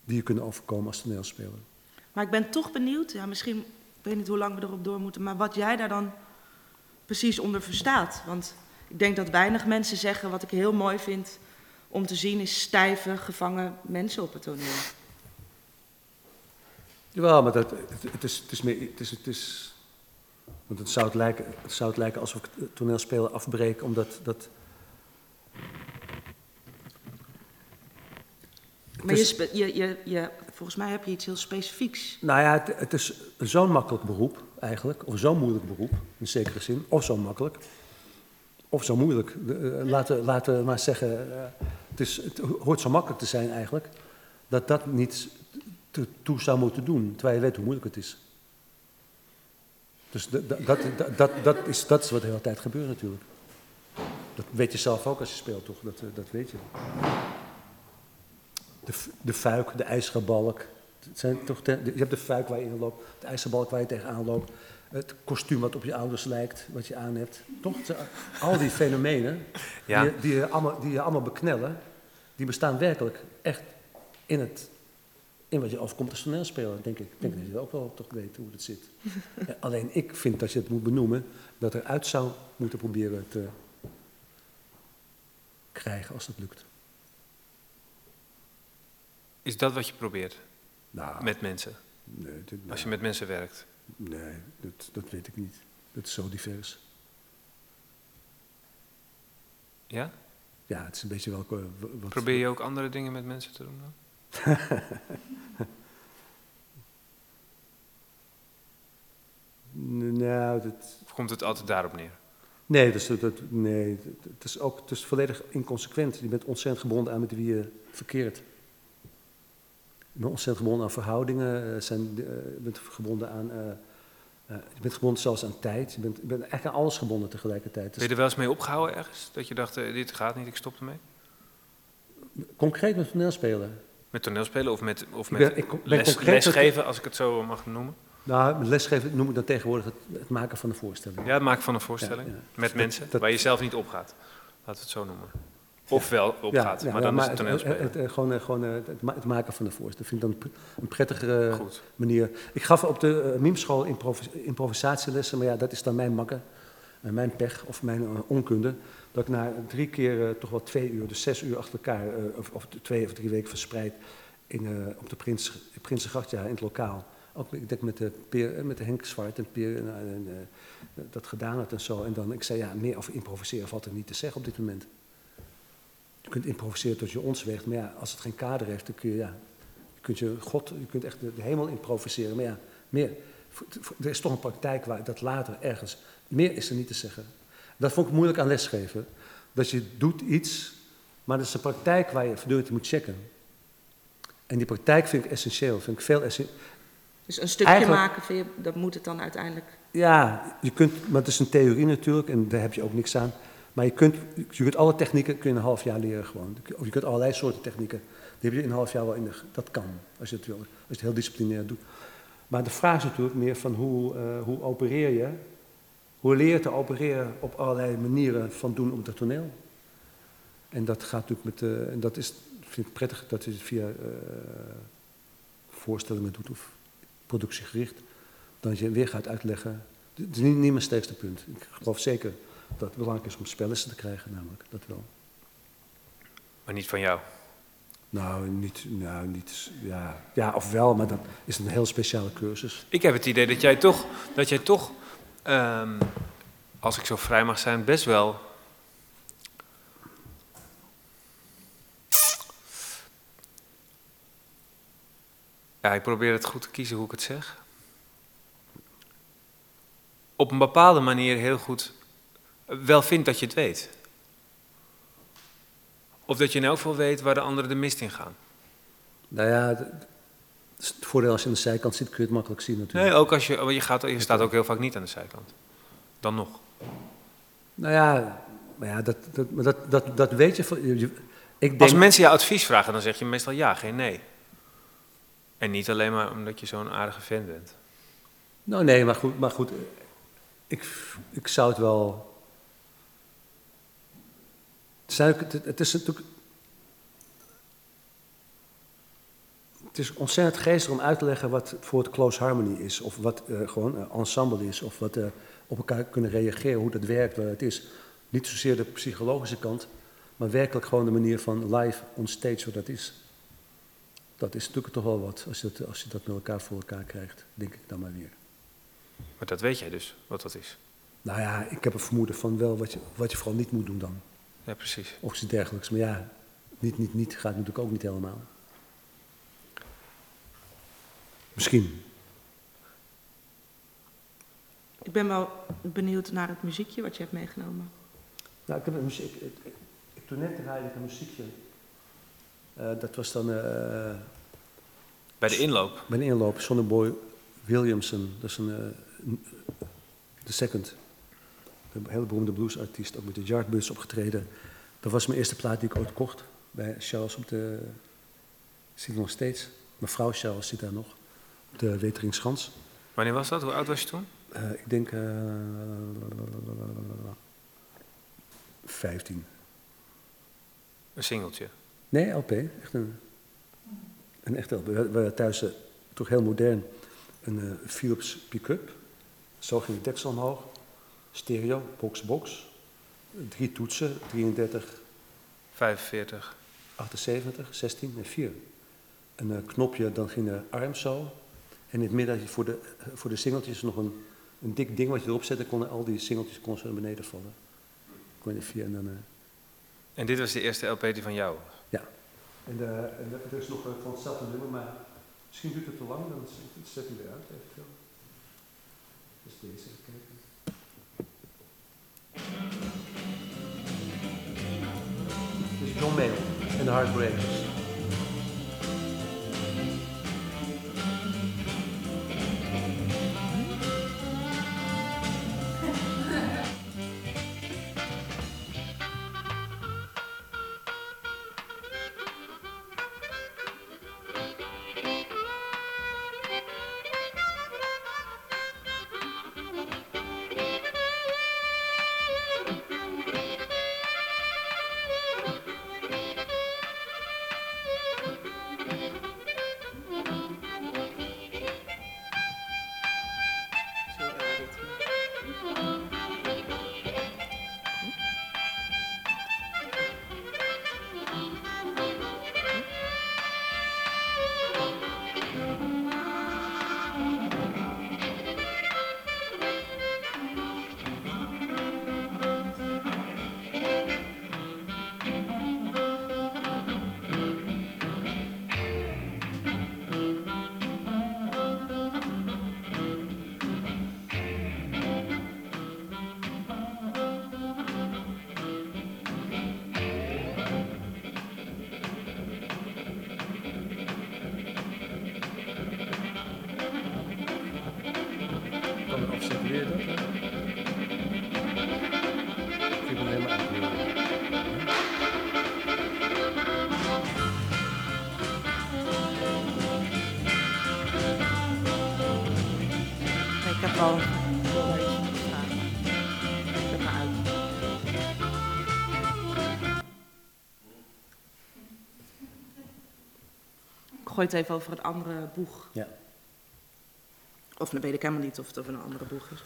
Speaker 2: die je kunnen overkomen als toneelspeler.
Speaker 3: Maar ik ben toch benieuwd, ja, misschien, ik weet niet hoe lang we erop door moeten, maar wat jij daar dan precies onder verstaat. Want ik denk dat weinig mensen zeggen, wat ik heel mooi vind om te zien, is stijve, gevangen mensen op het toneel.
Speaker 2: Jawel, maar dat, het, het, is, het is meer. Het is, het is, want het zou het, lijken, het zou het lijken alsof ik het toneelspelen afbreek, omdat dat.
Speaker 3: Maar je, je, je, je, volgens mij heb je iets heel specifieks.
Speaker 2: Nou ja, het, het is zo'n makkelijk beroep eigenlijk, of zo'n moeilijk beroep in zekere zin, of zo makkelijk, of zo moeilijk. Eh, laten, laten we maar zeggen, eh, het, is, het hoort zo makkelijk te zijn eigenlijk, dat dat niet te- toe zou moeten doen, terwijl je weet hoe moeilijk het is. Dus dat, dat, dat, dat is wat de hele tijd gebeurt natuurlijk. Dat weet je zelf ook als je speelt, toch? Dat, eh, dat weet je. De, de fuik, de ijzeren balk, Het zijn toch je hebt de fuik waar je in loopt, de ijzerbalk waar je tegenaan loopt, het kostuum wat op je ouders lijkt, wat je aan hebt. Toch? Al die fenomenen
Speaker 1: Ja.
Speaker 2: die, je- die, je allemaal, die je allemaal beknellen, die bestaan werkelijk echt in, het, in wat je overkomt als toneelspeler, denk ik. Ik denk dat je ook wel toch weet hoe het zit. Ja, alleen ik vind dat je het moet benoemen, dat er uit zou moeten proberen te krijgen als dat lukt.
Speaker 1: Is dat wat je probeert
Speaker 2: Nou,
Speaker 1: met mensen?
Speaker 2: nee, dit-
Speaker 1: Als je met mensen werkt?
Speaker 2: nee dat, dat weet ik niet. Dat is zo divers.
Speaker 1: Ja?
Speaker 2: Ja, het is een beetje welke... w- Wat,
Speaker 1: Probeer je ook andere dingen met mensen te doen dan?
Speaker 2: Nou, dat,
Speaker 1: Of komt het altijd daarop neer?
Speaker 2: nee, is- dat, nee het is ook het is volledig inconsequent. Je bent ontzettend gebonden aan met wie je verkeert. Je bent ontzettend gebonden aan verhoudingen. eh, Zijn, eh, je bent gebonden aan... eh, je bent gebonden zelfs aan tijd. Je bent, je bent eigenlijk aan alles gebonden tegelijkertijd.
Speaker 1: Ben je er wel eens mee opgehouden ergens? Dat je dacht, dit gaat niet, ik stop ermee?
Speaker 2: concreet met toneelspelen.
Speaker 1: Met toneelspelen of met, of
Speaker 2: Ik
Speaker 1: met
Speaker 2: ben- ik ben
Speaker 1: les,
Speaker 2: concreet met-
Speaker 1: lesgeven, als ik het zo mag noemen?
Speaker 2: Nou, lesgeven noem ik dan tegenwoordig het, het maken van een voorstelling.
Speaker 1: Ja, het maken van een voorstelling
Speaker 2: Ja, ja.
Speaker 1: met mensen
Speaker 2: dat-
Speaker 1: waar je zelf niet opgaat. Laten we het zo noemen. Of wel opgaat, maar dan is het toneelspelen.
Speaker 2: Het, het, gewoon, eh, gewoon eh, het, het maken van de voorstelling vind ik dan een pr- een prettigere
Speaker 1: Goed.
Speaker 2: manier. Ik gaf op de mimschool improvis- improvisatielessen, maar ja, dat is dan mijn makke, en mijn pech of mijn eh, onkunde. Dat ik na drie keer eh, toch wel twee uur, dus zes uur achter elkaar, eh, of, of twee of drie weken verspreid in, eh, op de Prins, Prinsengracht, ja, in het lokaal. Ook, ik denk met de, peer, eh, met de Henk Zwart en Peer en, eh, dat gedaan had en zo. En dan, ik zei, ja, meer over improviseren valt er niet te zeggen op dit moment. Je kunt improviseren tot je ons weegt, maar ja, als het geen kader heeft, dan kun je, ja, kunt je God, je kunt echt de, de hemel improviseren. Maar ja, meer, er is toch een praktijk waar dat later ergens, meer is er niet te zeggen. Dat vond ik moeilijk aan lesgeven. Dat je doet iets, maar dat is een praktijk waar je voortdurend moet checken. En die praktijk vind ik essentieel, vind ik veel essentieel.
Speaker 3: Dus een stukje
Speaker 2: Eigenlijk-
Speaker 3: maken, vind je, dat moet het dan uiteindelijk.
Speaker 2: Ja, je kunt, maar het is een theorie natuurlijk en daar heb je ook niks aan. Maar je kunt, je kunt alle technieken kun je in een half jaar leren gewoon. Of je kunt allerlei soorten technieken, die heb je in een half jaar wel in de, dat kan, als je het wil, als je het heel disciplinair doet. Maar de vraag is natuurlijk meer van hoe, eh, hoe opereer je, hoe leer je te opereren op allerlei manieren van doen op het toneel. En dat gaat natuurlijk met, eh, en dat is, vind ik prettig dat je het via eh, voorstellingen doet of productiegericht. Dan je weer gaat uitleggen. Het is niet, niet mijn sterkste punt. Ik geloof zeker dat het belangrijk is om spellessen te krijgen, namelijk. Dat wel.
Speaker 1: Maar niet van jou.
Speaker 2: Nou, niet, nou, niet, ja, ja, of wel, maar dat is een heel speciale cursus.
Speaker 1: Ik heb het idee dat jij toch, dat jij toch ehm, als ik zo vrij mag zijn, best wel. Ja, ik probeer het goed te kiezen hoe ik het zeg. Op een bepaalde manier heel goed wel vindt dat je het weet. Of dat je in elk geval weet waar de anderen de mist in gaan.
Speaker 2: Nou ja, het voordeel als je aan de zijkant zit, kun je het makkelijk zien natuurlijk.
Speaker 1: Nee, ook als je, je, gaat, je staat ook heel vaak niet aan de zijkant. Dan nog.
Speaker 2: Nou ja, maar ja dat, dat, dat, dat, dat weet je. Ik denk,
Speaker 1: Als mensen je advies vragen, dan zeg je meestal ja, geen nee. En niet alleen maar omdat je zo'n aardige vent bent.
Speaker 2: Nou nee, maar goed, maar goed ik, ik zou het wel... Het, is natuurlijk... Het is ontzettend geestig om uit te leggen wat voor het close harmony is. Of wat eh, gewoon een ensemble is. Of wat eh, op elkaar kunnen reageren, hoe dat werkt, wat het is. Niet zozeer de psychologische kant, maar werkelijk gewoon de manier van live on stage wat dat is. Dat is natuurlijk toch wel wat, als je dat, als je dat met elkaar voor elkaar krijgt, denk ik dan maar weer.
Speaker 1: Maar dat weet jij dus, wat dat is.
Speaker 2: Nou ja, ik heb een vermoeden van wel wat je, wat je vooral niet moet doen dan.
Speaker 1: Ja, precies.
Speaker 2: Of iets dergelijks. Maar ja, niet, niet, niet gaat natuurlijk ook niet helemaal. Misschien.
Speaker 3: Ik ben wel benieuwd naar het muziekje wat je hebt meegenomen.
Speaker 2: Nou, ik heb een muziek. Ik, ik, ik, toen net draaide ik een muziekje. Eh, dat was dan eh
Speaker 1: Bij de inloop.
Speaker 2: bij de inloop Sonnyboy Williamson. Dat is een, eh, een- de second. Een hele beroemde bluesartiest, ook met de Yardbirds opgetreden. Dat was mijn eerste plaat die ik ooit kocht bij Charles op de. Zie ik nog steeds. Mevrouw Charles zit daar nog, op de Weteringschans.
Speaker 1: Wanneer was dat? Hoe oud was je toen?
Speaker 2: Eh, ik denk eh 15.
Speaker 1: Een singeltje.
Speaker 2: Nee, LP. Echt een, een echt LP. We hadden thuis eh, toch heel modern een Philips pick-up. Zo ging de deksel omhoog. Stereo, box, box. Drie toetsen, 33,
Speaker 1: 45.
Speaker 2: 78, 16 en 4. Een eh, knopje, dan ging de arm zo. En in het midden had je voor de, eh, voor de singeltjes nog een, een dik ding wat je erop zette. Konden al die singeltjes kon naar beneden vallen. Kon je er vier en dan... eh,
Speaker 1: En dit was de eerste LP die van jou.
Speaker 2: Ja. En, de- er is nog van hetzelfde nummer, maar misschien duurt het te lang, dan zet- hij eruit eventueel. Dus deze, even is John Mayall en de Heartbreakers.
Speaker 3: Gooi het even over het andere boeg.
Speaker 2: Ja.
Speaker 3: Of dan weet ik helemaal niet of het over een andere boeg is.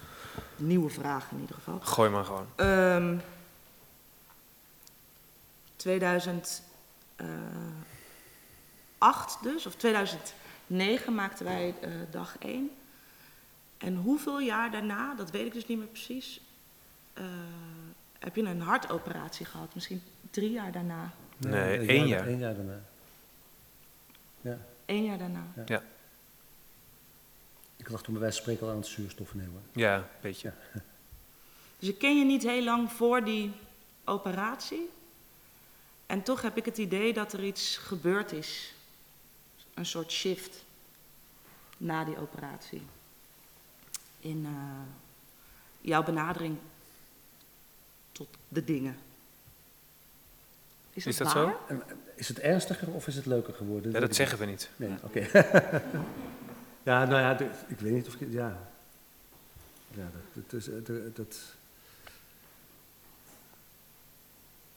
Speaker 3: Nieuwe vraag in ieder geval.
Speaker 1: Gooi maar gewoon.
Speaker 3: Ehm 2008 dus, of 2009 maakten wij eh, dag 1. En hoeveel jaar daarna, dat weet ik dus niet meer precies, eh, heb je een hartoperatie gehad? Misschien drie jaar daarna.
Speaker 1: Nee,
Speaker 2: een
Speaker 1: één jaar.
Speaker 2: Jaar daarna. Ja.
Speaker 3: Eén jaar daarna.
Speaker 2: Ik lag toen bij wijze van spreken al aan het zuurstof nemen.
Speaker 1: Ja, weet je.
Speaker 3: Dus ik ken je niet heel lang voor die operatie. En toch heb ik het idee dat er iets gebeurd is. Een soort shift na die operatie. In eh, jouw benadering tot de dingen. Is,
Speaker 1: Is
Speaker 3: dat
Speaker 1: zo?
Speaker 2: En, Is het ernstiger of is het leuker geworden?
Speaker 1: Ja, dat zeggen we niet.
Speaker 2: Nee, oké. ja, nou ja, ik weet niet of ik... Ja, ja dat, dat, is, dat, dat,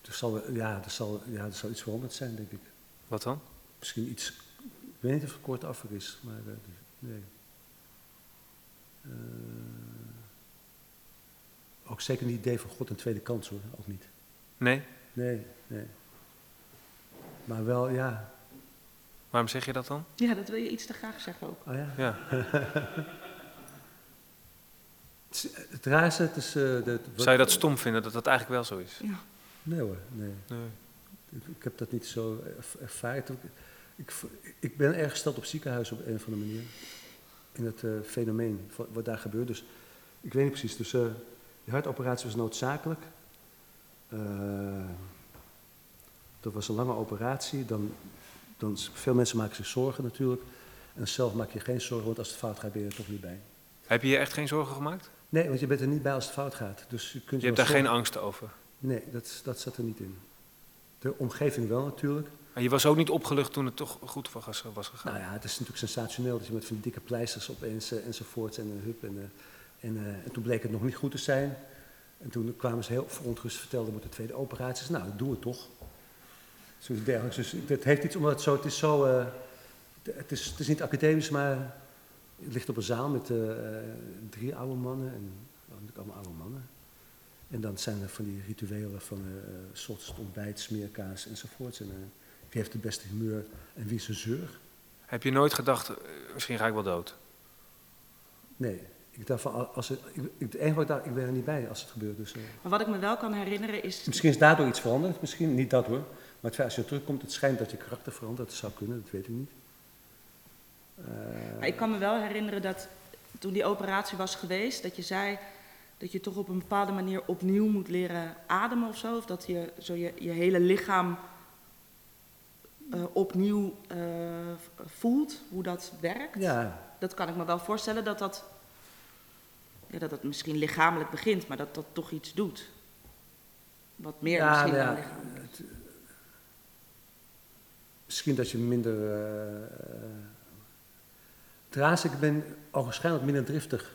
Speaker 2: er zal, ja, er zal, ja, er zal iets veranderd zijn, denk ik.
Speaker 1: Wat dan?
Speaker 2: Misschien iets... Ik weet niet of het kort af is, maar eh, nee. Eh, ook zeker niet idee van God een tweede kans hoor, ook niet.
Speaker 1: Nee?
Speaker 2: Nee, nee. Maar wel, ja.
Speaker 1: Waarom zeg je dat dan?
Speaker 3: Ja, dat wil je iets te graag zeggen ook.
Speaker 2: Oh ja.
Speaker 1: Ja.
Speaker 2: Het, is- het raarste, het is... eh, de,
Speaker 1: Zou je dat stom vinden dat dat eigenlijk wel zo is?
Speaker 3: Ja.
Speaker 2: Nee hoor, nee.
Speaker 1: Nee.
Speaker 2: Ik, ik heb dat niet zo erv- ervaren. Ik, ik, ik ben erg gesteld op ziekenhuis op een of andere manier. In het eh, fenomeen van wat daar gebeurt. Dus ik weet niet precies. Dus eh die hartoperatie was noodzakelijk. Eh, dat was een lange operatie. Dan, dan, veel mensen maken zich zorgen natuurlijk. En zelf maak je geen zorgen, want als het fout gaat ben je er toch niet bij.
Speaker 1: Heb je je echt geen zorgen gemaakt?
Speaker 2: Nee, want je bent er niet bij als het fout gaat. Dus je kunt
Speaker 1: Je hebt daar geen angst over.
Speaker 2: Nee, dat, dat zat er niet in. De omgeving wel natuurlijk.
Speaker 1: Maar je was ook niet opgelucht toen het toch goed was, was gegaan?
Speaker 2: Nou ja, het is natuurlijk sensationeel dat je met van die dikke pleisters opeens uh, enzovoort en een hup. En, uh, en, en, toen bleek het nog niet goed te zijn. En toen kwamen ze heel verontrust vertelden met de tweede operatie. Nou, dat doen we toch. Zoiets dergelijks. Dus het heeft iets omdat het zo, het is zo, het is, het is niet academisch, maar het ligt op een zaal met drie oude mannen en allemaal oude mannen. En dan zijn er van die rituelen van uh, uh, ontbijt, smeerkaas enzovoorts. En uh, wie heeft het beste humeur en wie is een zeur?
Speaker 1: Heb je nooit gedacht, misschien ga ik wel dood?
Speaker 2: Nee. Ik dacht van, als het, ik, het enige wat ik dacht, ik ben er niet bij als het gebeurt. Dus,
Speaker 3: maar wat ik me wel kan herinneren is...
Speaker 2: Misschien is daardoor iets veranderd, misschien niet dat hoor. Maar het, als je terugkomt, het schijnt dat je karakter verandert. Dat zou kunnen, dat weet ik niet.
Speaker 3: maar ik kan me wel herinneren dat toen die operatie was geweest, dat je zei dat je toch op een bepaalde manier opnieuw moet leren ademen of zo. Of dat je zo je, je hele lichaam uh, opnieuw uh, voelt, hoe dat werkt.
Speaker 2: Ja.
Speaker 3: Dat kan ik me wel voorstellen dat dat, ja, dat dat misschien lichamelijk begint, maar dat dat toch iets doet. Wat meer
Speaker 2: ja,
Speaker 3: misschien
Speaker 2: ja,
Speaker 3: dan lichamelijk.
Speaker 2: Het, misschien dat je minder... Uh, ik ben al waarschijnlijk minder driftig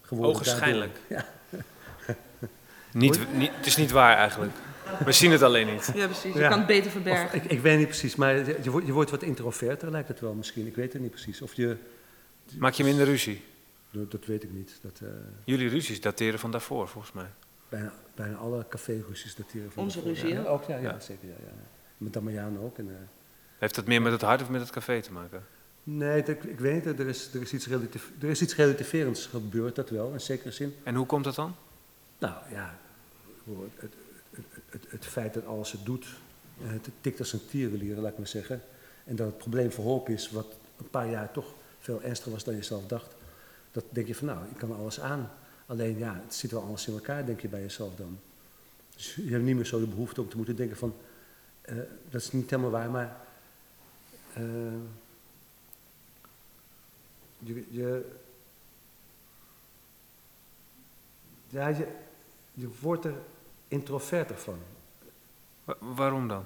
Speaker 2: geworden.
Speaker 1: Ogenschijnlijk.
Speaker 2: Ja.
Speaker 1: Niet, niet, het is niet waar eigenlijk. We zien het alleen niet.
Speaker 3: Ja, precies. Je
Speaker 2: Ja.
Speaker 3: kan het beter verbergen.
Speaker 2: Of, ik, ik weet niet precies, maar je, je wordt, je wordt wat introverter, lijkt het wel misschien. Ik weet het niet precies. Of je,
Speaker 1: Maak je minder ruzie?
Speaker 2: dat, dat weet ik niet. Dat, eh,
Speaker 1: Jullie ruzies dateren van daarvoor, volgens mij.
Speaker 2: bijna, bijna alle café-ruzies dateren van
Speaker 3: Onze
Speaker 2: daarvoor.
Speaker 3: ruzie
Speaker 2: ja,
Speaker 3: ook?
Speaker 2: ook? Ja, ja,
Speaker 1: Ja.
Speaker 2: zeker. Ja, ja. Met Damiano ook. En, eh,
Speaker 1: Heeft dat meer met het hart of met het café te maken?
Speaker 2: nee, ik weet niet. Er is, er, is iets relatief, er is iets relativerends gebeurd, dat wel, in zekere zin.
Speaker 1: En hoe komt dat dan?
Speaker 2: Nou ja, het, het, het, het, het feit dat alles het doet, eh, het tikt als een tierenlier, laat ik maar zeggen. En dat het probleem verholpen is, wat een paar jaar toch veel ernstiger was dan je zelf dacht. Dat denk je van nou, ik kan alles aan. Alleen ja, het zit wel alles in elkaar, denk je bij jezelf dan. Dus je hebt niet meer zo de behoefte om te moeten denken van, eh, dat is niet helemaal waar, maar eh, je, je, ja, je, je wordt er introverter van.
Speaker 1: Wa- waarom dan?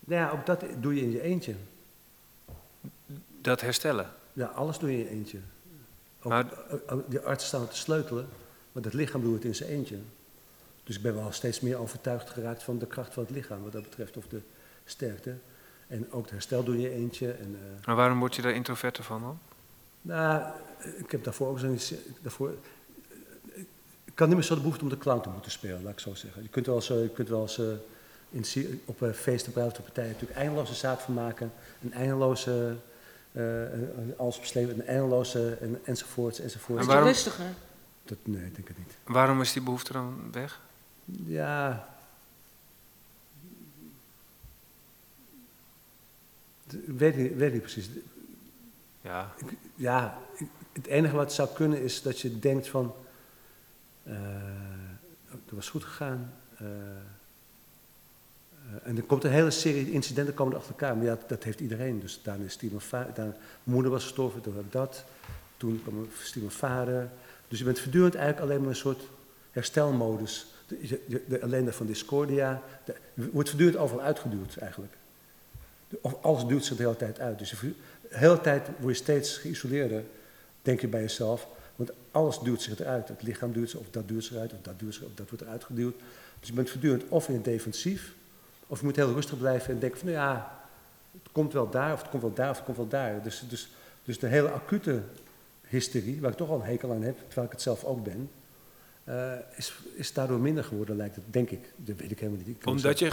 Speaker 2: Nou ja, ook dat doe je in je eentje.
Speaker 1: Dat herstellen.
Speaker 2: Ja, alles doe je in je eentje. Ook,
Speaker 1: Maar-
Speaker 2: die artsen staan te sleutelen, maar dat lichaam doet het in zijn eentje. Dus ik ben wel steeds meer overtuigd geraakt van de kracht van het lichaam wat dat betreft, of de sterkte. En ook het herstel doe je eentje. En, eh,
Speaker 1: Maar waarom word je daar introverter van dan?
Speaker 2: nou, ik heb daarvoor ook zo'n... Daarvoor, ik kan niet meer zo de behoefte om de clown te moeten spelen, laat ik zo zeggen. Je kunt wel eens, eh, je kunt wel eens eh, in, op eh, feesten, bruiloften, partijen natuurlijk eindeloze zaak van maken. Een eindeloze, eh, eh, alles beslepen, een eindeloze en, enzovoorts, enzovoorts.
Speaker 1: En
Speaker 3: Is
Speaker 1: waarom-
Speaker 3: je rustiger?
Speaker 2: Dat, nee, ik denk het niet.
Speaker 1: Waarom is die behoefte dan weg?
Speaker 2: Ja. D- Ik weet niet, weet niet precies.
Speaker 1: Ja,
Speaker 2: Ik- ja, ik- het enige wat zou kunnen is dat je denkt van, eh dat was goed gegaan. eh, eh, en er komt een hele serie incidenten komen er achter elkaar, maar ja, dat heeft iedereen. Dus daarna is Steven mijn moeder was gestorven, toen had ik dat. Toen kwam Steven vader. Dus je bent voortdurend eigenlijk alleen maar een soort herstelmodus. De, je- de ellende van discordia, de, wordt voortdurend overal uitgeduwd eigenlijk. Of alles duwt zich de hele tijd uit. Dus de hele tijd word je steeds geïsoleerder, denk je bij jezelf. Want alles duwt zich eruit. Het lichaam duwt zich, of dat duwt zich eruit, of dat duwt zich, of dat wordt eruit geduwd. Dus je bent voortdurend of in het defensief, of je moet heel rustig blijven en denken van, nou ja, het komt wel daar, of het komt wel daar, of het komt wel daar. Dus, dus, dus de hele acute hysterie, waar ik toch al een hekel aan heb, terwijl ik het zelf ook ben, eh, is, is daardoor minder geworden, lijkt het, denk ik. Dat weet ik helemaal niet. Ik
Speaker 1: omdat je,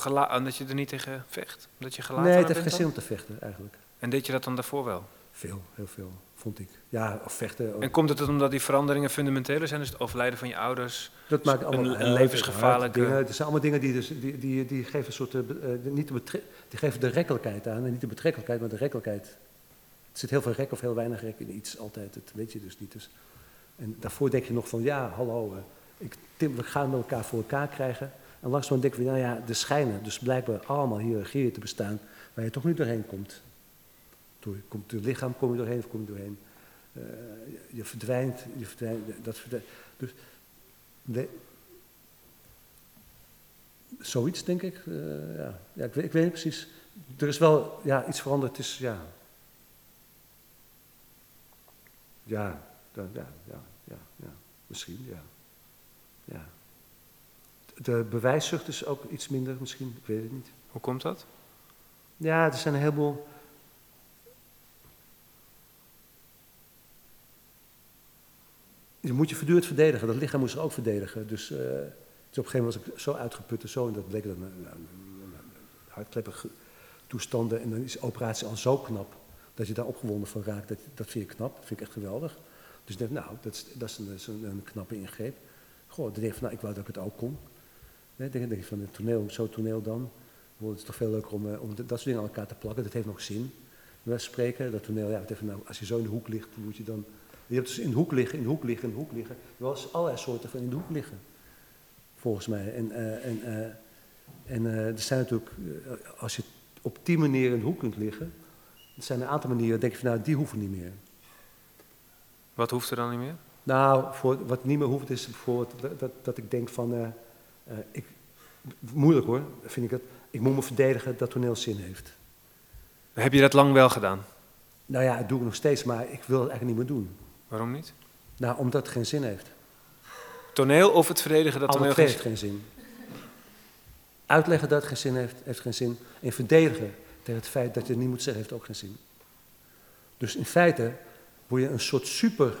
Speaker 1: gela- omdat je er niet tegen vecht? Omdat je gelaten
Speaker 2: Nee, het heeft geen zin om te vechten, eigenlijk.
Speaker 1: En deed je dat dan daarvoor wel?
Speaker 2: Veel, heel veel, vond ik. Ja, of vechten. ook.
Speaker 1: En komt het omdat die veranderingen fundamenteler zijn? Dus het overlijden van je ouders?
Speaker 2: Dat maakt allemaal
Speaker 1: een- levensgevaarlijke-
Speaker 2: dingen. Het zijn allemaal dingen die, dus, die, die, die geven een soort, eh, eh, niet de die geven de rekkelijkheid aan. En niet de betrekkelijkheid, maar de rekkelijkheid. Er zit heel veel rek of heel weinig rek in iets altijd. Dat weet je dus niet. Dus, en daarvoor denk je nog van, ja, hallo, eh, ik, we gaan met elkaar voor elkaar krijgen. En langzaam denk je, nou ja, er schijnen dus blijkbaar allemaal hiërarchieën te bestaan waar je toch niet doorheen komt. Door, komt door lichaam kom je doorheen of kom je doorheen. Eh, je, verdwijnt, je verdwijnt, dat verdwijnt. Dus, nee, zoiets, denk ik. Eh, ja. Ja, ik, weet, ik weet niet precies. Er is wel ja, iets veranderd. Is, ja... Ja, ja, ja, ja, ja, misschien, ja. ja. De bewijszucht is ook iets minder misschien, ik weet het niet.
Speaker 1: Hoe komt dat?
Speaker 2: Ja, er zijn een heleboel. Je moet je voortdurend verdedigen. Dat lichaam moest zich ook verdedigen. Dus, uh, dus op een gegeven moment was ik zo uitgeput en zo. En dat bleek dan een, een, toestanden. En dan is de operatie al zo knap. Dat je daar opgewonden van raakt. Dat, dat vind je knap. Dat vind ik echt geweldig. Dus ik denk, nou, dat is, dat is, een, dat is een, een, knappe ingreep. Goh, dan denk ik van, nou, ik wou dat ik het ook kon. Denk je van, een toneel, zo toneel dan. Het is toch veel leuker om, eh, om dat soort dingen aan elkaar te plakken. Dat heeft nog zin. We spreken, dat toneel, ja, even, nou, als je zo in de hoek ligt, moet je dan... Je hebt dus in de hoek liggen, in de hoek liggen, in de hoek liggen. Er was allerlei soorten van in de hoek liggen. Volgens mij. En, uh, en, uh, en uh, er zijn natuurlijk, als je op die manier in de hoek kunt liggen, er zijn een aantal manieren, denk je van nou, die hoeven niet meer.
Speaker 1: Wat hoeft er dan niet meer?
Speaker 2: Nou, voor, wat niet meer hoeft is bijvoorbeeld dat, dat, dat ik denk van, ik, moeilijk hoor, vind ik het ik moet me verdedigen dat toneel zin heeft.
Speaker 1: Heb je dat lang wel gedaan?
Speaker 2: Nou ja, dat doe ik nog steeds, maar ik wil het eigenlijk niet meer doen.
Speaker 1: Waarom niet?
Speaker 2: Nou, omdat het geen zin heeft.
Speaker 1: Toneel of het verdedigen dat toneel
Speaker 2: geen heeft geen zin. Uitleggen dat het geen zin heeft, heeft geen zin. En verdedigen tegen het feit dat je het niet moet zeggen, heeft ook geen zin. Dus in feite word je een soort super,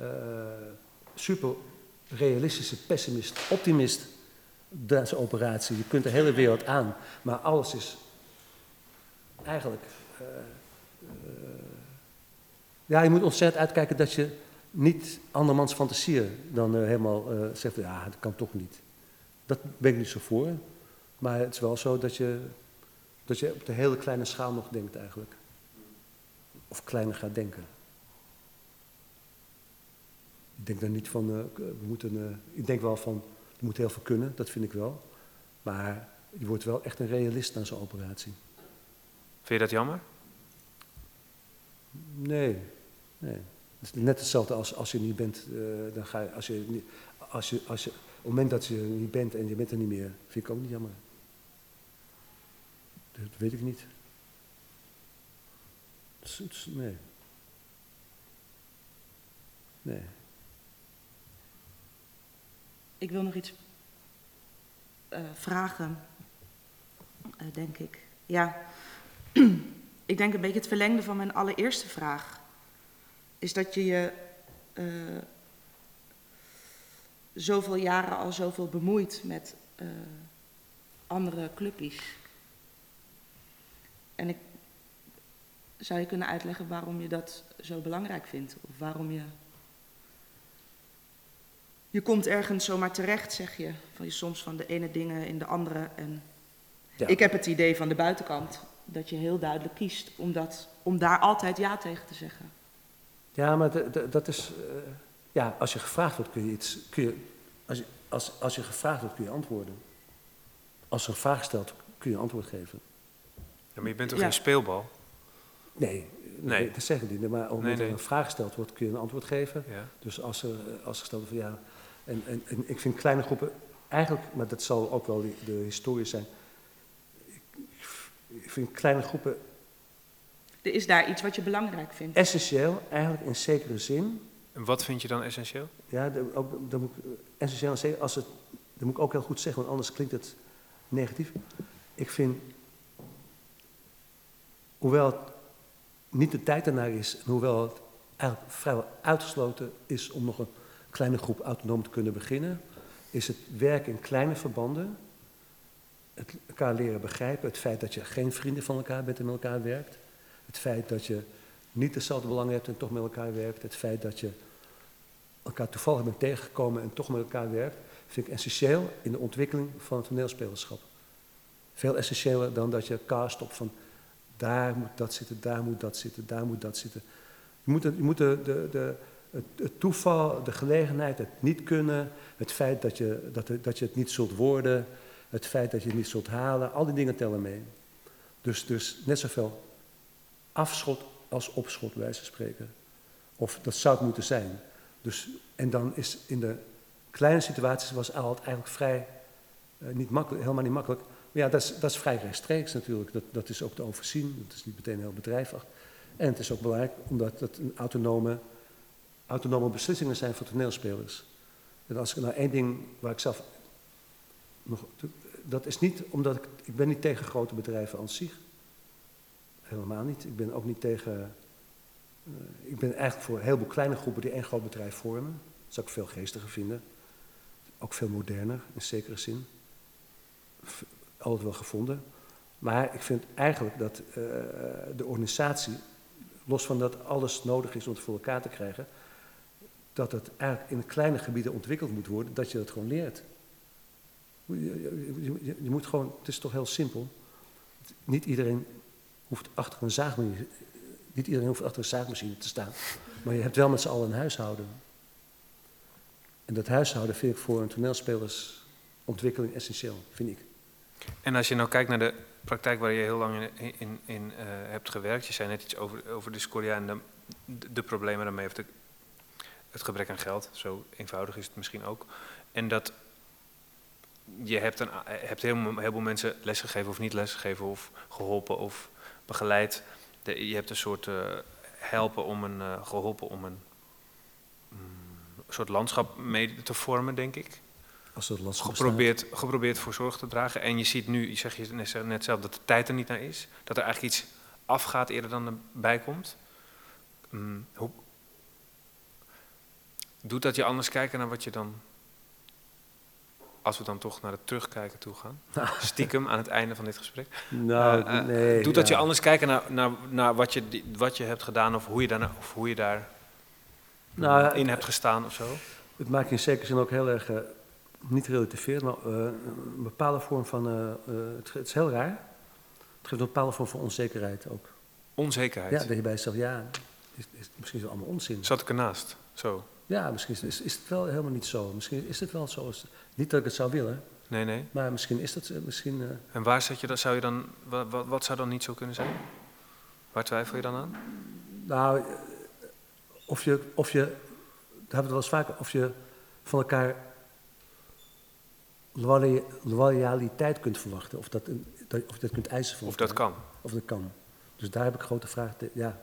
Speaker 2: uh, super realistische pessimist, optimist deze operatie. Je kunt de hele wereld aan, maar alles is eigenlijk. Uh, uh, ja, je moet ontzettend uitkijken dat je niet andermans fantasieën dan uh, helemaal zegt, ja, dat kan toch niet. Dat ben ik niet zo voor. Maar het is wel zo dat je, dat je op de hele kleine schaal nog denkt eigenlijk. Of kleiner gaat denken. Ik denk dan niet van, we moeten, ik denk wel van, moet heel veel kunnen, dat vind ik wel. Maar je wordt wel echt een realist na zo'n operatie.
Speaker 1: Vind je dat jammer?
Speaker 2: Nee, nee. Het is net hetzelfde als als je niet bent, uh, dan ga je, als je, als je, als je, op het moment dat je niet bent en je bent er niet meer, vind ik ook niet jammer. Dat weet ik niet. Nee. Nee.
Speaker 3: Ik wil nog iets uh, vragen, uh, denk ik. Ja, ik denk een beetje het verlengde van mijn allereerste vraag. Is dat je je uh, zoveel jaren al zoveel bemoeit met andere clubjes. En ik zou je kunnen uitleggen waarom je dat zo belangrijk vindt? Of waarom je je komt ergens zomaar terecht, zeg je. Van je soms van de ene dingen in de andere. En ja. Ik heb het idee van de buitenkant dat je heel duidelijk kiest om, dat, om daar altijd ja tegen te zeggen.
Speaker 2: Ja, maar dat is. Uh, ja, als je gevraagd wordt, kun je iets. Kun je, als, je, als, als je gevraagd wordt, kun je antwoorden. Als er een vraag stelt, kun je antwoord geven.
Speaker 1: Ja, maar je bent toch ja. geen speelbal?
Speaker 2: Nee, nee. dat zeggen die. Maar omdat nee, nee. er een vraag gesteld wordt, kun je een antwoord geven. Ja. Dus als er, als er gesteld wordt van ja, en, en, en, ik vind kleine groepen eigenlijk, maar dat zal ook wel de, historie zijn. Ik, ik, vind kleine groepen.
Speaker 3: Er is daar iets wat je belangrijk vindt?
Speaker 2: Essentieel, eigenlijk in zekere zin.
Speaker 1: En wat vind je dan essentieel?
Speaker 2: Ja, de, ook, dan moet ik, essentieel als het, dat moet ik ook heel goed zeggen, want anders klinkt het negatief. Ik vind, hoewel het niet de tijd ernaar is, en hoewel het eigenlijk vrijwel uitgesloten is om nog een kleine groep autonoom te kunnen beginnen, is het werk in kleine verbanden, het elkaar leren begrijpen, het feit dat je geen vrienden van elkaar bent en met elkaar werkt, het feit dat je niet dezelfde belangen hebt en toch met elkaar werkt, het feit dat je elkaar toevallig bent tegengekomen en toch met elkaar werkt, vind ik essentieel in de ontwikkeling van het toneelspelerschap. Veel essentiëler dan dat je cast op van daar moet dat zitten, daar moet dat zitten, daar moet dat zitten. Je moet, je moet de, de, het, toeval, de gelegenheid, het niet kunnen, het feit dat je, dat, dat je het niet zult worden, het feit dat je het niet zult halen, al die dingen tellen mee. Dus, dus net zoveel afschot als opschot, wijze van spreken. Of dat zou het moeten zijn. Dus, en dan is in de kleine situaties was altijd eigenlijk vrij Eh, niet makkelijk, helemaal niet makkelijk. Maar ja, dat is, dat is vrij rechtstreeks natuurlijk. Dat, dat is ook te overzien. Dat is niet meteen heel bedrijvig. En het is ook belangrijk omdat het een autonome, autonome beslissingen zijn voor toneelspelers. En als ik nou één ding waar ik zelf nog. Dat is niet omdat ik. Ik ben niet tegen grote bedrijven aan zich. Helemaal niet. Ik ben ook niet tegen. eh, ik ben eigenlijk voor een heleboel kleine groepen die één groot bedrijf vormen. Dat zou ik veel geestiger vinden. Ook veel moderner, in zekere zin. Altijd wel gevonden. Maar ik vind eigenlijk dat eh, de organisatie, los van dat alles nodig is om het voor elkaar te krijgen, dat het eigenlijk in kleine gebieden ontwikkeld moet worden, dat je dat gewoon leert. Je, je- je- moet gewoon, het is toch heel simpel. Niet iedereen hoeft achter een zaagmachine, niet iedereen hoeft achter een zaagmachine te staan. Maar je hebt wel met z'n allen een huishouden. En dat huishouden vind ik voor een toneelspelerontwikkeling essentieel, vind ik.
Speaker 1: En als je nou kijkt naar de praktijk waar je heel lang in, in, eh, hebt gewerkt, je zei net iets over, over Discordia en de, problemen daarmee, of het gebrek aan geld, zo eenvoudig is het misschien ook. En dat je hebt, een, a- hebt heel, heel veel mensen lesgegeven of niet lesgegeven of geholpen of begeleid. De, je hebt een soort eh, helpen om een, eh, geholpen om een mm, soort landschap mee te vormen, denk ik
Speaker 2: Als dat lastig
Speaker 1: geprobeerd, geprobeerd voor zorg te dragen. En je ziet nu, je zeg je net- net zelf, dat de tijd er niet naar is. Dat er eigenlijk iets afgaat eerder dan erbij komt. Mm, hoe, doet dat je anders kijken naar wat je dan... Als we dan toch naar het terugkijken toe gaan. Stiekem aan het einde van dit gesprek.
Speaker 2: Nou,
Speaker 1: Eh, eh,
Speaker 2: nee.
Speaker 1: doet dat
Speaker 2: ja.
Speaker 1: je anders kijken naar, naar, naar wat, je, wat je hebt gedaan... of hoe je, daarna, of hoe je daar
Speaker 2: Nou,
Speaker 1: in hebt gestaan of zo?
Speaker 2: Het maakt in zekere zin ook heel erg, eh, niet relativeerd, maar een bepaalde vorm van, het, het is heel raar. Het geeft een bepaalde vorm van onzekerheid ook.
Speaker 1: Onzekerheid.
Speaker 2: Ja, dat je bij jezelf, ja, is, is, misschien is het allemaal onzin.
Speaker 1: Zat ik ernaast? Zo.
Speaker 2: Ja, misschien is, is, het wel helemaal niet zo. Misschien is het wel zo. Niet dat ik het zou willen,
Speaker 1: Nee, nee.
Speaker 2: maar misschien is dat, eh, misschien... eh,
Speaker 1: En waar zet je dan, zou je dan, wat, wat, zou dan niet zo kunnen zijn? Waar twijfel je dan aan?
Speaker 2: Nou, eh, of je, of je, daar hebben we het wel eens vaker, of je van elkaar loyali- loyaliteit kunt verwachten. Of dat, of je dat kunt eisen van
Speaker 1: Of dat kan?
Speaker 2: Of dat kan. Dus daar heb ik grote vragen. Ja.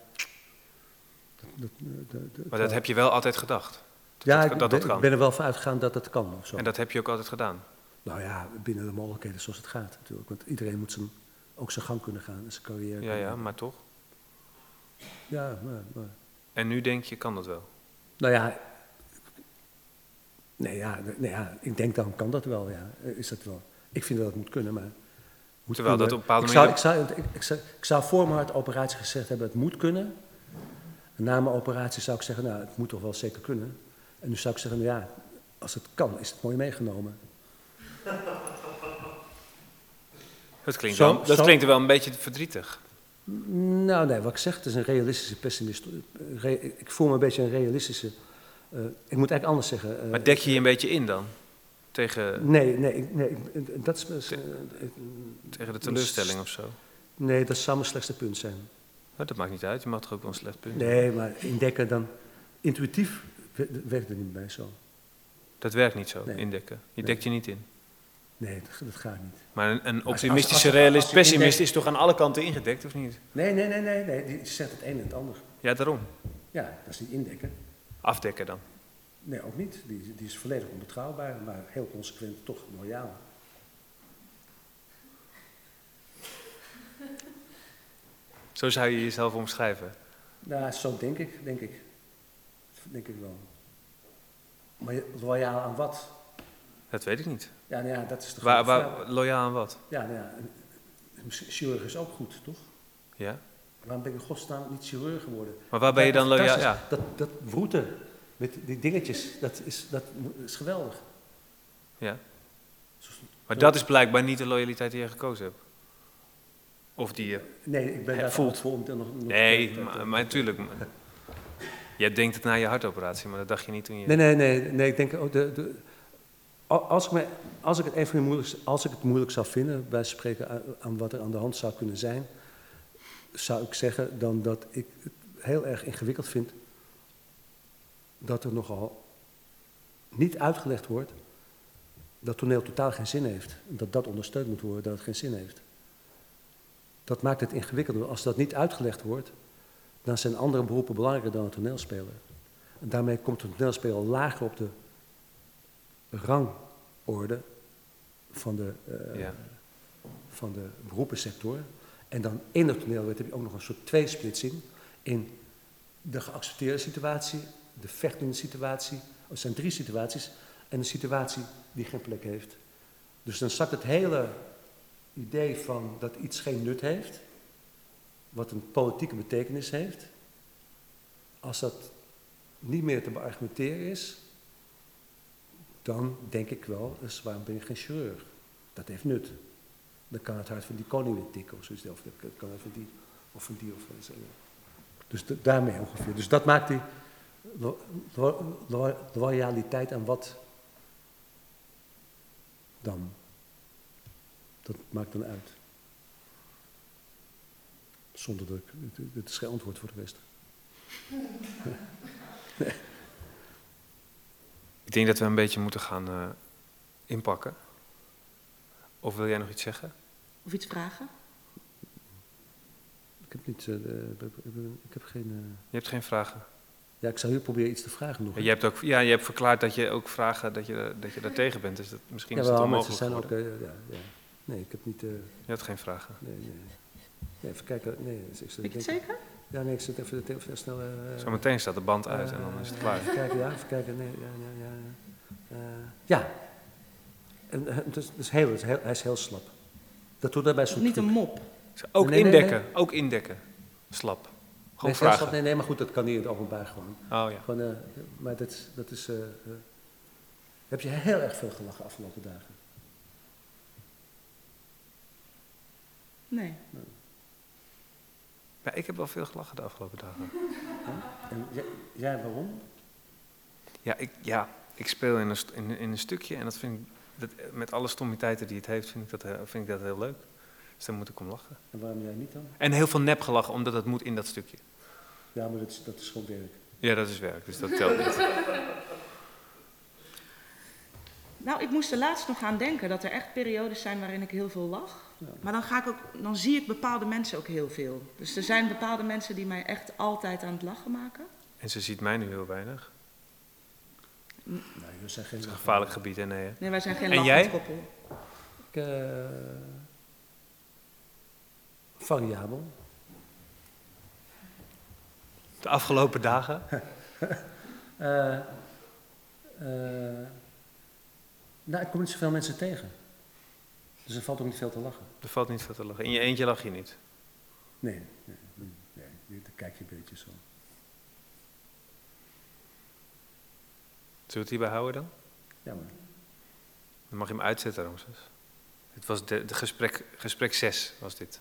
Speaker 2: Dat, dat, dat- dat-
Speaker 1: Maar dat heb je wel altijd gedacht.
Speaker 2: ja,
Speaker 1: dat-
Speaker 2: ik,
Speaker 1: dat
Speaker 2: ben, ik ben er wel van uitgegaan dat dat kan. Of zo.
Speaker 1: En dat heb je ook altijd gedaan.
Speaker 2: Nou ja, binnen de mogelijkheden zoals het gaat natuurlijk. Want iedereen moet zijn, ook zijn gang kunnen gaan en zijn carrière.
Speaker 1: Ja, ja, maar toch.
Speaker 2: Ja, maar, maar-
Speaker 1: En nu denk je, kan dat wel?
Speaker 2: Nou ja, nee, ja, nee, ja, ik denk dan kan dat wel, ja. Eh, Is dat wel. Ik vind dat het moet kunnen, maar... Moet
Speaker 1: Terwijl dat op een bepaalde
Speaker 2: ik zou,
Speaker 1: manier-
Speaker 2: ik, zou, ik, ik zou, ik zou voor mijn operatie gezegd hebben, het moet kunnen. En na mijn operatie zou ik zeggen, nou, het moet toch wel zeker kunnen. En nu zou ik zeggen, nou ja, als het kan, is het mooi meegenomen.
Speaker 1: Dat klinkt,
Speaker 2: Zo-
Speaker 1: wel, dat
Speaker 2: zo-
Speaker 1: klinkt wel een beetje verdrietig.
Speaker 2: Nou, nee, wat ik zeg, het is een realistische pessimist. re- ik voel me een beetje een realistische... eh, ik moet eigenlijk anders zeggen. eh,
Speaker 1: Maar dek je je een beetje in dan? Tegen,
Speaker 2: Nee, nee, nee, dat is... eh,
Speaker 1: tegen de teleurstelling of zo?
Speaker 2: Nee, dat zou mijn slechtste punt zijn.
Speaker 1: Maar dat maakt niet uit, je mag toch ook wel een slecht punt
Speaker 2: Nee, maar indekken dan... Intuïtief we- werkt het niet bij zo.
Speaker 1: Dat werkt niet zo,
Speaker 2: Nee.
Speaker 1: indekken. Je
Speaker 2: Nee.
Speaker 1: dekt je niet in.
Speaker 2: Nee, dat, dat gaat niet.
Speaker 1: Maar een, een
Speaker 2: als- als
Speaker 1: optimistische realist, pessimist
Speaker 2: indekt-
Speaker 1: is toch aan alle kanten ingedekt, of niet?
Speaker 2: Nee, nee, nee, nee, nee. Die zegt het een en het ander.
Speaker 1: Ja, daarom.
Speaker 2: Ja, dat is niet indekken.
Speaker 1: Afdekken dan.
Speaker 2: Nee, ook niet. Die, die is volledig onbetrouwbaar, maar heel consequent toch loyaal.
Speaker 1: Zo zou je jezelf omschrijven.
Speaker 2: Nou, zo denk ik, denk ik. Denk ik wel. Maar loyaal aan wat?
Speaker 1: Dat weet ik niet.
Speaker 2: Ja, nou ja, dat is de
Speaker 1: Waar, waar, loyaal aan wat?
Speaker 2: Ja, nou ja, een- een chirurg is ook goed, toch?
Speaker 1: Ja?
Speaker 2: Waarom ben ik in godsnaam niet chirurg geworden?
Speaker 1: Maar waar ben je dan loyaal? Ja.
Speaker 2: Dat, dat wroeten met die dingetjes, dat is, dat is geweldig.
Speaker 1: ja. Maar dat is blijkbaar niet de loyaliteit die je gekozen hebt. Of die je...
Speaker 2: Nee, ik ben daar
Speaker 1: voelt.
Speaker 2: voor om te nog... nog
Speaker 1: Nee, maar,
Speaker 2: dat-
Speaker 1: maar natuurlijk. Je denkt het na je hartoperatie, maar dat dacht je niet toen je...
Speaker 2: Nee, nee, nee, nee, ik denk ook de, de, als, ik me, als ik het even moeilijk, als ik het moeilijk zou vinden, bij spreken aan, aan wat er aan de hand zou kunnen zijn, zou ik zeggen dan dat ik het heel erg ingewikkeld vind dat er nogal niet uitgelegd wordt dat toneel totaal geen zin heeft. Dat dat ondersteund moet worden, dat het geen zin heeft. Dat maakt het ingewikkelder. Als dat niet uitgelegd wordt, dan zijn andere beroepen belangrijker dan een toneelspeler. En daarmee komt de toneelspeler lager op de rangorde van de, uh, ja. van de beroepensector. En dan in de toneelwet heb je ook nog een soort tweesplitsing in de geaccepteerde situatie, de vechtende situatie. Er zijn drie situaties en een situatie die geen plek heeft. Dus dan zakt het hele idee van dat iets geen nut heeft, wat een politieke betekenis heeft, als dat niet meer te beargumenteren is, dan denk ik wel, dus waarom ben je geen chirurg? Dat heeft nut. Dan kan het hart van die koning tikken of zoiets. Of dat kan van die of van die of van. Dus daarmee ongeveer. Dus dat maakt die loyaliteit aan wat dan. Dat maakt dan uit. Zonder dat ik. Het is geen antwoord voor de rest.
Speaker 1: Ik denk dat we een beetje moeten gaan uh, inpakken. Of wil jij nog iets zeggen?
Speaker 3: Of iets vragen?
Speaker 2: Ik heb niet. Uh, ik heb geen. Uh...
Speaker 1: Je hebt geen vragen.
Speaker 2: Ja, ik zou hier proberen iets te vragen nog.
Speaker 1: Ja, je hebt ook, ja, je hebt verklaard dat je ook vragen dat je, dat je daar tegen bent. Dus dat, misschien
Speaker 2: ja,
Speaker 1: is het
Speaker 2: wel,
Speaker 1: onmogelijk
Speaker 2: zijn ook, uh, ja, ja. Nee, ik heb niet... Uh... Je
Speaker 1: hebt geen vragen?
Speaker 2: Nee, nee. nee even kijken. Nee,
Speaker 3: ik zit, Weet je het zeker?
Speaker 2: Ja, nee, ik zit even, even snel... Uh,
Speaker 1: Zometeen staat de band uit en dan is het klaar.
Speaker 2: Even kijken, ja, even kijken. Nee, ja, ja, ja. ja. En, dus, dus heel, heel, hij is heel slap. Dat doet daarbij zo'n
Speaker 3: Niet een mop.
Speaker 1: Ook nee, indekken, nee, ook indekken. Slap. Gewoon
Speaker 2: nee,
Speaker 1: vragen.
Speaker 2: nee, nee, maar goed, dat kan niet in het openbaar gewoon.
Speaker 1: Oh ja.
Speaker 2: Gewoon, uh, maar dat, dat is... Uh, uh, heb je heel erg veel gelachen afgelopen dagen?
Speaker 3: Nee.
Speaker 1: Ja, ik heb wel veel gelachen de afgelopen dagen.
Speaker 2: Ja? En jij, jij, waarom?
Speaker 1: Ja, ik, ja, ik speel in een, in, in een stukje en dat vind ik, dat, met alle stommiteiten die het heeft, vind ik, dat, vind ik dat heel leuk. Dus daar moet ik om lachen.
Speaker 2: En waarom jij niet dan?
Speaker 1: En heel veel nep gelachen, omdat het moet in dat stukje.
Speaker 2: Ja, maar dat is, dat is gewoon werk.
Speaker 1: Ja, dat is werk, dus dat telt niet.
Speaker 3: Nou, ik moest er laatst nog aan denken dat er echt periodes zijn waarin ik heel veel lach. Maar dan, ga ik ook, dan zie ik bepaalde mensen ook heel veel. Dus er zijn bepaalde mensen die mij echt altijd aan het lachen maken.
Speaker 1: En ze ziet mij nu heel weinig.
Speaker 2: Nee, we zijn geen
Speaker 1: het is een gevaarlijk gebied, hè? Nee,
Speaker 3: nee wij zijn geen
Speaker 1: en jij?
Speaker 3: koppel.
Speaker 2: Ik, uh, variabel.
Speaker 1: De afgelopen dagen?
Speaker 2: uh, uh, nou, ik kom niet zoveel mensen tegen. Dus er valt ook niet veel te lachen.
Speaker 1: Er valt niet veel te lachen. In je eentje lach je niet?
Speaker 2: Nee, nee, nee, nee dan kijk je een beetje zo.
Speaker 1: Zullen we het hierbij houden dan?
Speaker 2: Ja, maar.
Speaker 1: Dan mag je hem uitzetten, Ramses. Het was de, de gesprek, gesprek 6 was dit.